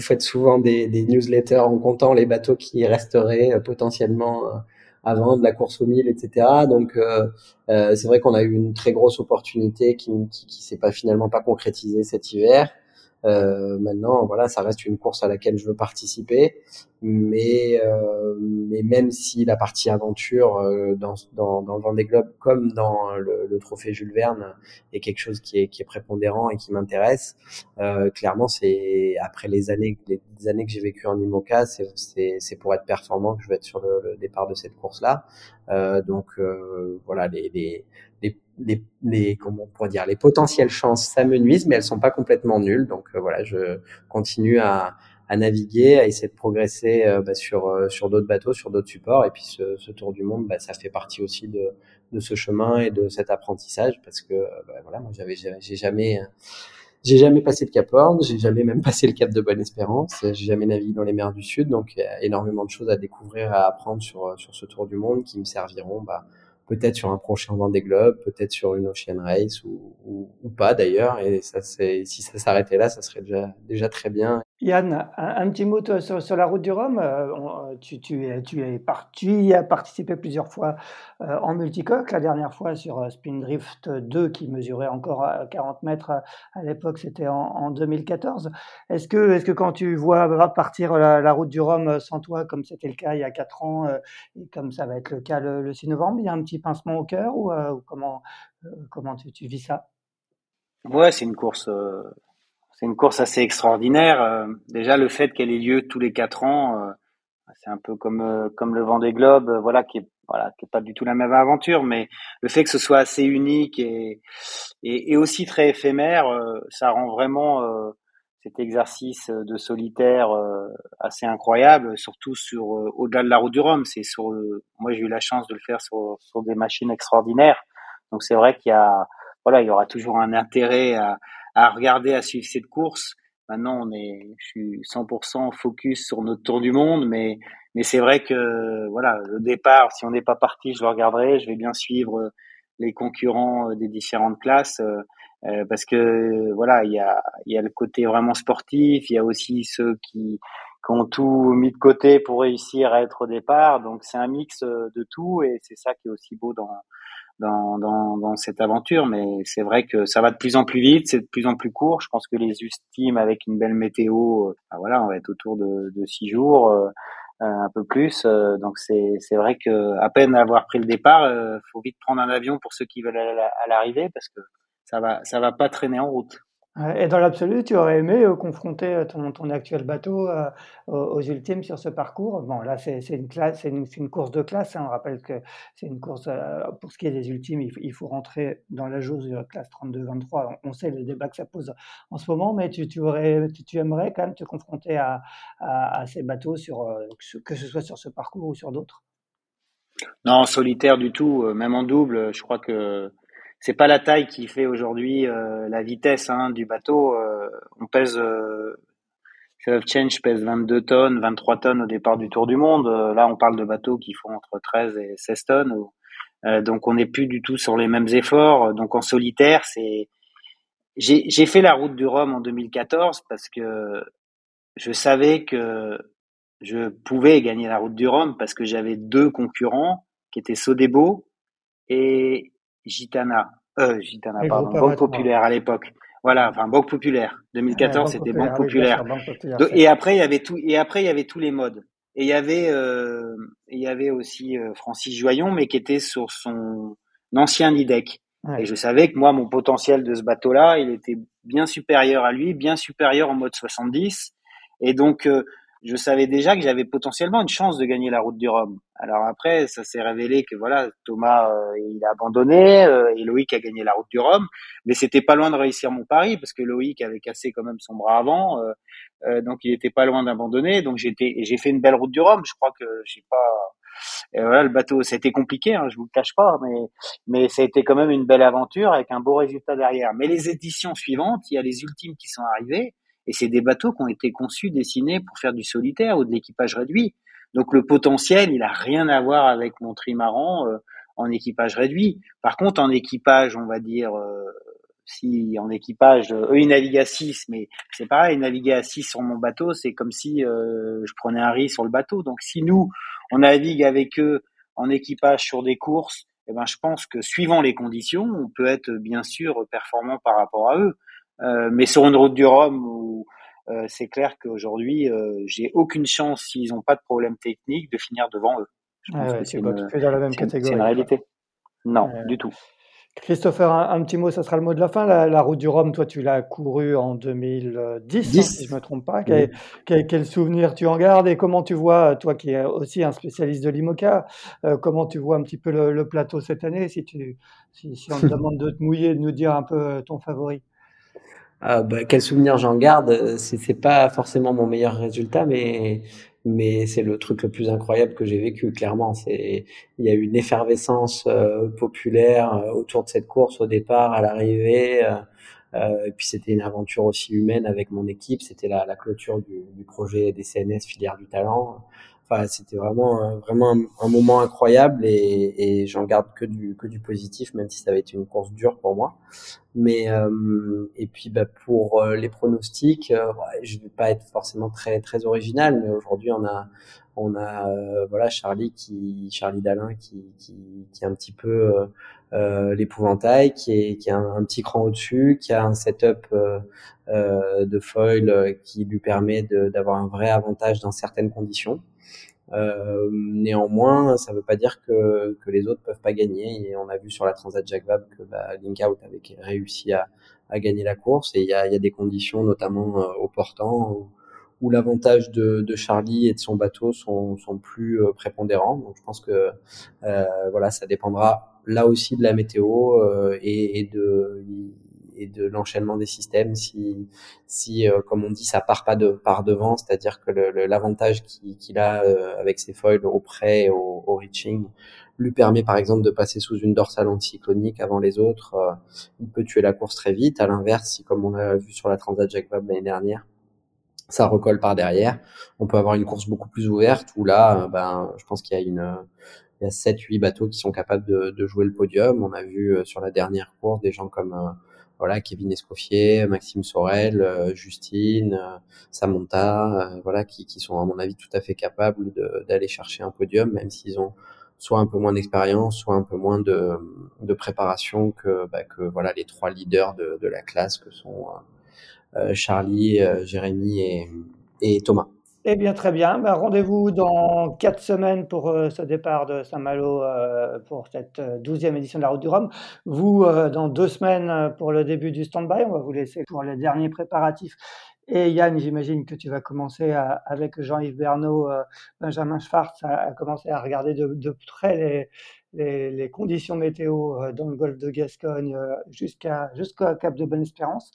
faites souvent des, newsletters en comptant les bateaux qui resteraient potentiellement avant de la course au mille, etc. Donc euh, euh, c'est vrai qu'on a eu une très grosse opportunité qui, qui, qui s'est pas finalement pas concrétisée cet hiver. Euh, maintenant, voilà, ça reste une course à laquelle je veux participer, mais euh, mais même si la partie aventure euh, dans, dans, dans le Vendée Globe comme dans le, le, trophée Jules Verne est quelque chose qui est qui est prépondérant et qui m'intéresse, euh, clairement c'est après les années les années que j'ai vécues en IMOCA, c'est c'est c'est pour être performant que je vais être sur le, le départ de cette course là. Euh, donc voilà les, les les, les, les, comment on pourrait dire, les potentielles chances s'amenuisent, mais elles sont pas complètement nulles. Donc euh, voilà, je continue à, à, naviguer, à essayer de progresser euh, bah, sur euh, sur d'autres bateaux, sur d'autres supports. Et puis ce, ce tour du monde, bah, ça fait partie aussi de, de ce chemin et de cet apprentissage, parce que bah, voilà, moi j'avais j'ai jamais j'ai jamais passé le Cap Horn, j'ai jamais même passé le Cap de Bonne-Espérance, j'ai jamais navigué dans les mers du Sud, donc énormément de choses à découvrir, à apprendre sur sur ce tour du monde qui me serviront bah, peut-être sur un prochain Vendée Globe, peut-être sur une Ocean Race ou, ou, ou pas d'ailleurs. Et ça, c'est si ça s'arrêtait là, ça serait déjà déjà très bien. Yann, un, petit mot sur, la route du Rhum. Euh, tu, tu, tu, es tu as participé plusieurs fois euh, en multicoque. La dernière fois sur euh, Spindrift 2 qui mesurait encore 40 mètres à l'époque, c'était en, en, 2014. Est-ce que, est que quand tu vois partir la, route du Rhum sans toi, comme c'était le cas il y a 4 ans et comme ça va être le cas le, 6 novembre, il y a un petit pincement au cœur ou, comment, comment tu, vis ça? Ouais, c'est une course c'est une course assez extraordinaire. Euh, déjà, le fait qu'elle ait lieu tous les quatre ans, euh, c'est un peu comme euh, comme le Vendée Globe, voilà, qui est voilà, qui est pas du tout la même aventure, mais le fait que ce soit assez unique et et, et aussi très éphémère, ça rend vraiment cet exercice de solitaire assez incroyable, surtout sur au-delà de la route du Rhum. C'est sur, moi j'ai eu la chance de le faire sur sur des machines extraordinaires. Donc c'est vrai qu'il y a voilà, il y aura toujours un intérêt à à regarder, à suivre cette course. Maintenant, on est, je suis 100% focus sur notre tour du monde, mais mais c'est vrai que voilà, le départ, si on n'est pas parti, je le regarderai. Je vais bien suivre les concurrents des différentes classes euh, parce que voilà, il y a il y a le côté vraiment sportif, il y a aussi ceux qui qui ont tout mis de côté pour réussir à être au départ. Donc c'est un mix de tout et c'est ça qui est aussi beau dans dans, cette aventure, mais c'est vrai que ça va de plus en plus vite, c'est de plus en plus court. Je pense que les ultimes avec une belle météo, euh, bah voilà, on va être autour de, de six jours, euh, euh un peu plus. Donc c'est c'est vrai que à peine avoir pris le départ, euh, faut vite prendre un avion pour ceux qui veulent à l'arrivée parce que ça va ça va pas traîner en route. Et dans l'absolu, tu aurais aimé euh, confronter euh, ton, ton actuel bateau euh, aux, ultimes sur ce parcours? Bon, là, c'est une, une, une, course de classe. Hein. On rappelle que c'est une course, pour ce qui est des ultimes, il, il faut rentrer dans la jauge de la classe 32-23. On, sait le débat que ça pose en ce moment, mais tu, tu, aurais, tu, aimerais quand même te confronter à, à, à ces bateaux, sur, que ce soit sur ce parcours ou sur d'autres? Non, solitaire du tout. Même en double, je crois que c'est pas la taille qui fait aujourd'hui euh, la vitesse hein, du bateau. Euh, on pèse, euh, Change pèse 22 tonnes, 23 tonnes au départ du Tour du Monde. Euh, là, on parle de bateaux qui font entre 13 et 16 tonnes. Euh, donc, on n'est plus du tout sur les mêmes efforts. Donc, en solitaire, c'est. J'ai fait la route du Rhum en 2014 parce que je savais que je pouvais gagner la route du Rhum parce que j'avais deux concurrents qui étaient Sodebo et Gitana, euh, Gitana, pardon, Banque Populaire à l'époque. Voilà, enfin Banque Populaire. 2014, c'était Banque Populaire. et après, il y avait tout, et après, il y avait tous les modes. Et il y avait, euh, il y avait aussi euh, Francis Joyon, mais qui était sur son ancien Nidec. Et je savais que moi, mon potentiel de ce bateau-là, il était bien supérieur à lui, bien supérieur en mode 70. Et donc, euh, je savais déjà que j'avais potentiellement une chance de gagner la route du Rhum. Alors après, ça s'est révélé que voilà, Thomas euh, il a abandonné euh, et Loïc a gagné la route du Rhum, mais c'était pas loin de réussir mon pari parce que Loïc avait cassé quand même son bras avant, euh, euh donc il était pas loin d'abandonner. Donc j'étais, j'ai fait une belle route du Rhum. Je crois que j'ai pas, et voilà, le bateau, été compliqué, hein, je vous le cache pas, mais mais ça a été quand même une belle aventure avec un beau résultat derrière. Mais les éditions suivantes, il y a les ultimes qui sont arrivés. Et c'est des bateaux qui ont été conçus, dessinés pour faire du solitaire ou de l'équipage réduit. Donc le potentiel, il a rien à voir avec mon trimaran. Euh, en équipage réduit. Par contre, en équipage, on va dire, si en équipage, eux ils naviguent à 6, mais c'est pareil, naviguer à 6 sur mon bateau, c'est comme si je prenais un riz sur le bateau. Donc si nous, on navigue avec eux en équipage sur des courses, eh ben, je pense que suivant les conditions, on peut être bien sûr performant par rapport à eux. Euh, mais sur une route du Rhum où euh, c'est clair qu'aujourd'hui, euh, j'ai aucune chance s'ils n'ont pas de problème technique de finir devant eux. Je pense que c'est une, dans la même catégorie. C'est une réalité. Non, du tout. Christopher, un, petit mot, ça sera le mot de la fin. La, route du Rhum, toi, tu l'as couru en 2010, hein, si je ne me trompe pas. Quel, souvenir tu en gardes et comment tu vois, toi qui es aussi un spécialiste de l'IMOCA, euh, comment tu vois un petit peu le, plateau cette année si, tu, si, on te [laughs] demande de te mouiller, de nous dire un peu ton favori? Bah, quel souvenir j'en garde C'est pas forcément mon meilleur résultat, mais mais c'est le truc le plus incroyable que j'ai vécu clairement. C'est il y a eu une effervescence euh, populaire euh, autour de cette course au départ à l'arrivée euh, euh, et puis c'était une aventure aussi humaine avec mon équipe. C'était la, la, clôture du, du, projet des CNS filière du talent Enfin, c'était vraiment vraiment un, moment incroyable et, et j'en garde que du que du positif, même si ça avait été une course dure pour moi. Mais euh, et puis bah, pour euh, les pronostics, euh, je vais pas être forcément très très original, mais aujourd'hui on a on a euh, voilà Charlie qui Charlie Dalin qui qui, qui est un petit peu euh, l'épouvantail, qui est qui a un, petit cran au-dessus, qui a un setup de foil qui lui permet d'avoir un vrai avantage dans certaines conditions. Euh, néanmoins, ça ne veut pas dire que, les autres peuvent pas gagner. Et on a vu sur la Transat Jacques Vabre que bah, Linkout avait réussi à, à, gagner la course. Et il y a, des conditions, notamment euh, au portant, où, l'avantage de, Charlie et de son bateau sont, plus euh, prépondérants. Donc je pense que euh, voilà, ça dépendra là aussi de la météo euh, et de et de l'enchaînement des systèmes. Si, si euh, comme on dit, ça part pas de par devant, c'est-à-dire que l'avantage qu'il a euh, avec ses foils au près et au, au, reaching lui permet par exemple de passer sous une dorsale anticyclonique avant les autres. Euh, il peut tuer la course très vite. À l'inverse, si comme on l'a vu sur la Transat Jacques Vabre l'année dernière, ça recolle par derrière. On peut avoir une course beaucoup plus ouverte où là, ben, je pense qu'il y a une, il y a 7 8 bateaux qui sont capables de, de, jouer le podium. On a vu sur la dernière course des gens comme voilà Kevin Escoffier, Maxime Sorel, euh, Justine, euh, Samantha, euh, voilà qui, qui sont à mon avis tout à fait capables d'aller chercher un podium, même s'ils ont soit un peu moins d'expérience, soit un peu moins de, préparation que, bah, que voilà les trois leaders de, la classe que sont Charlie, Jérémy et Thomas. Eh bien, très bien. Ben, rendez-vous dans quatre semaines pour euh, ce départ de Saint-Malo euh, pour cette euh, douzième édition de la Route du Rhum. Vous, dans deux semaines pour le début du stand-by. On va vous laisser pour les derniers préparatifs. Et Yann, j'imagine que tu vas commencer avec Jean-Yves Bernot, Benjamin Schwartz, à, commencer à regarder de, près les, les, conditions météo dans le golfe de Gascogne jusqu'à jusqu'au Cap de Bonne-Espérance.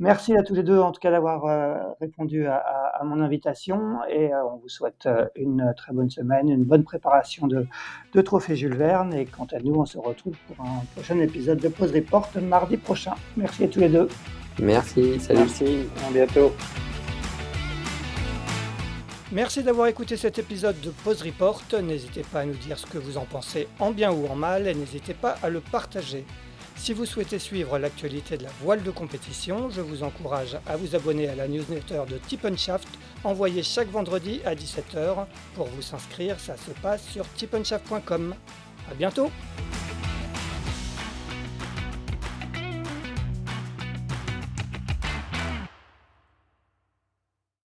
Merci à tous les deux, en tout cas, d'avoir euh, répondu à, mon invitation et euh, on vous souhaite euh, une très bonne semaine, une bonne préparation de, de Trophée Jules Verne et quant à nous, on se retrouve pour un prochain épisode de Pause Report mardi prochain. Merci à tous les deux. Merci, salut. Merci, à bientôt. Merci d'avoir écouté cet épisode de Pause Report. N'hésitez pas à nous dire ce que vous en pensez en bien ou en mal et n'hésitez pas à le partager. Si vous souhaitez suivre l'actualité de la voile de compétition, je vous encourage à vous abonner à la newsletter de Tippenshaft envoyée chaque vendredi à 17h. Pour vous inscrire, ça se passe sur tippenshaft.com. A bientôt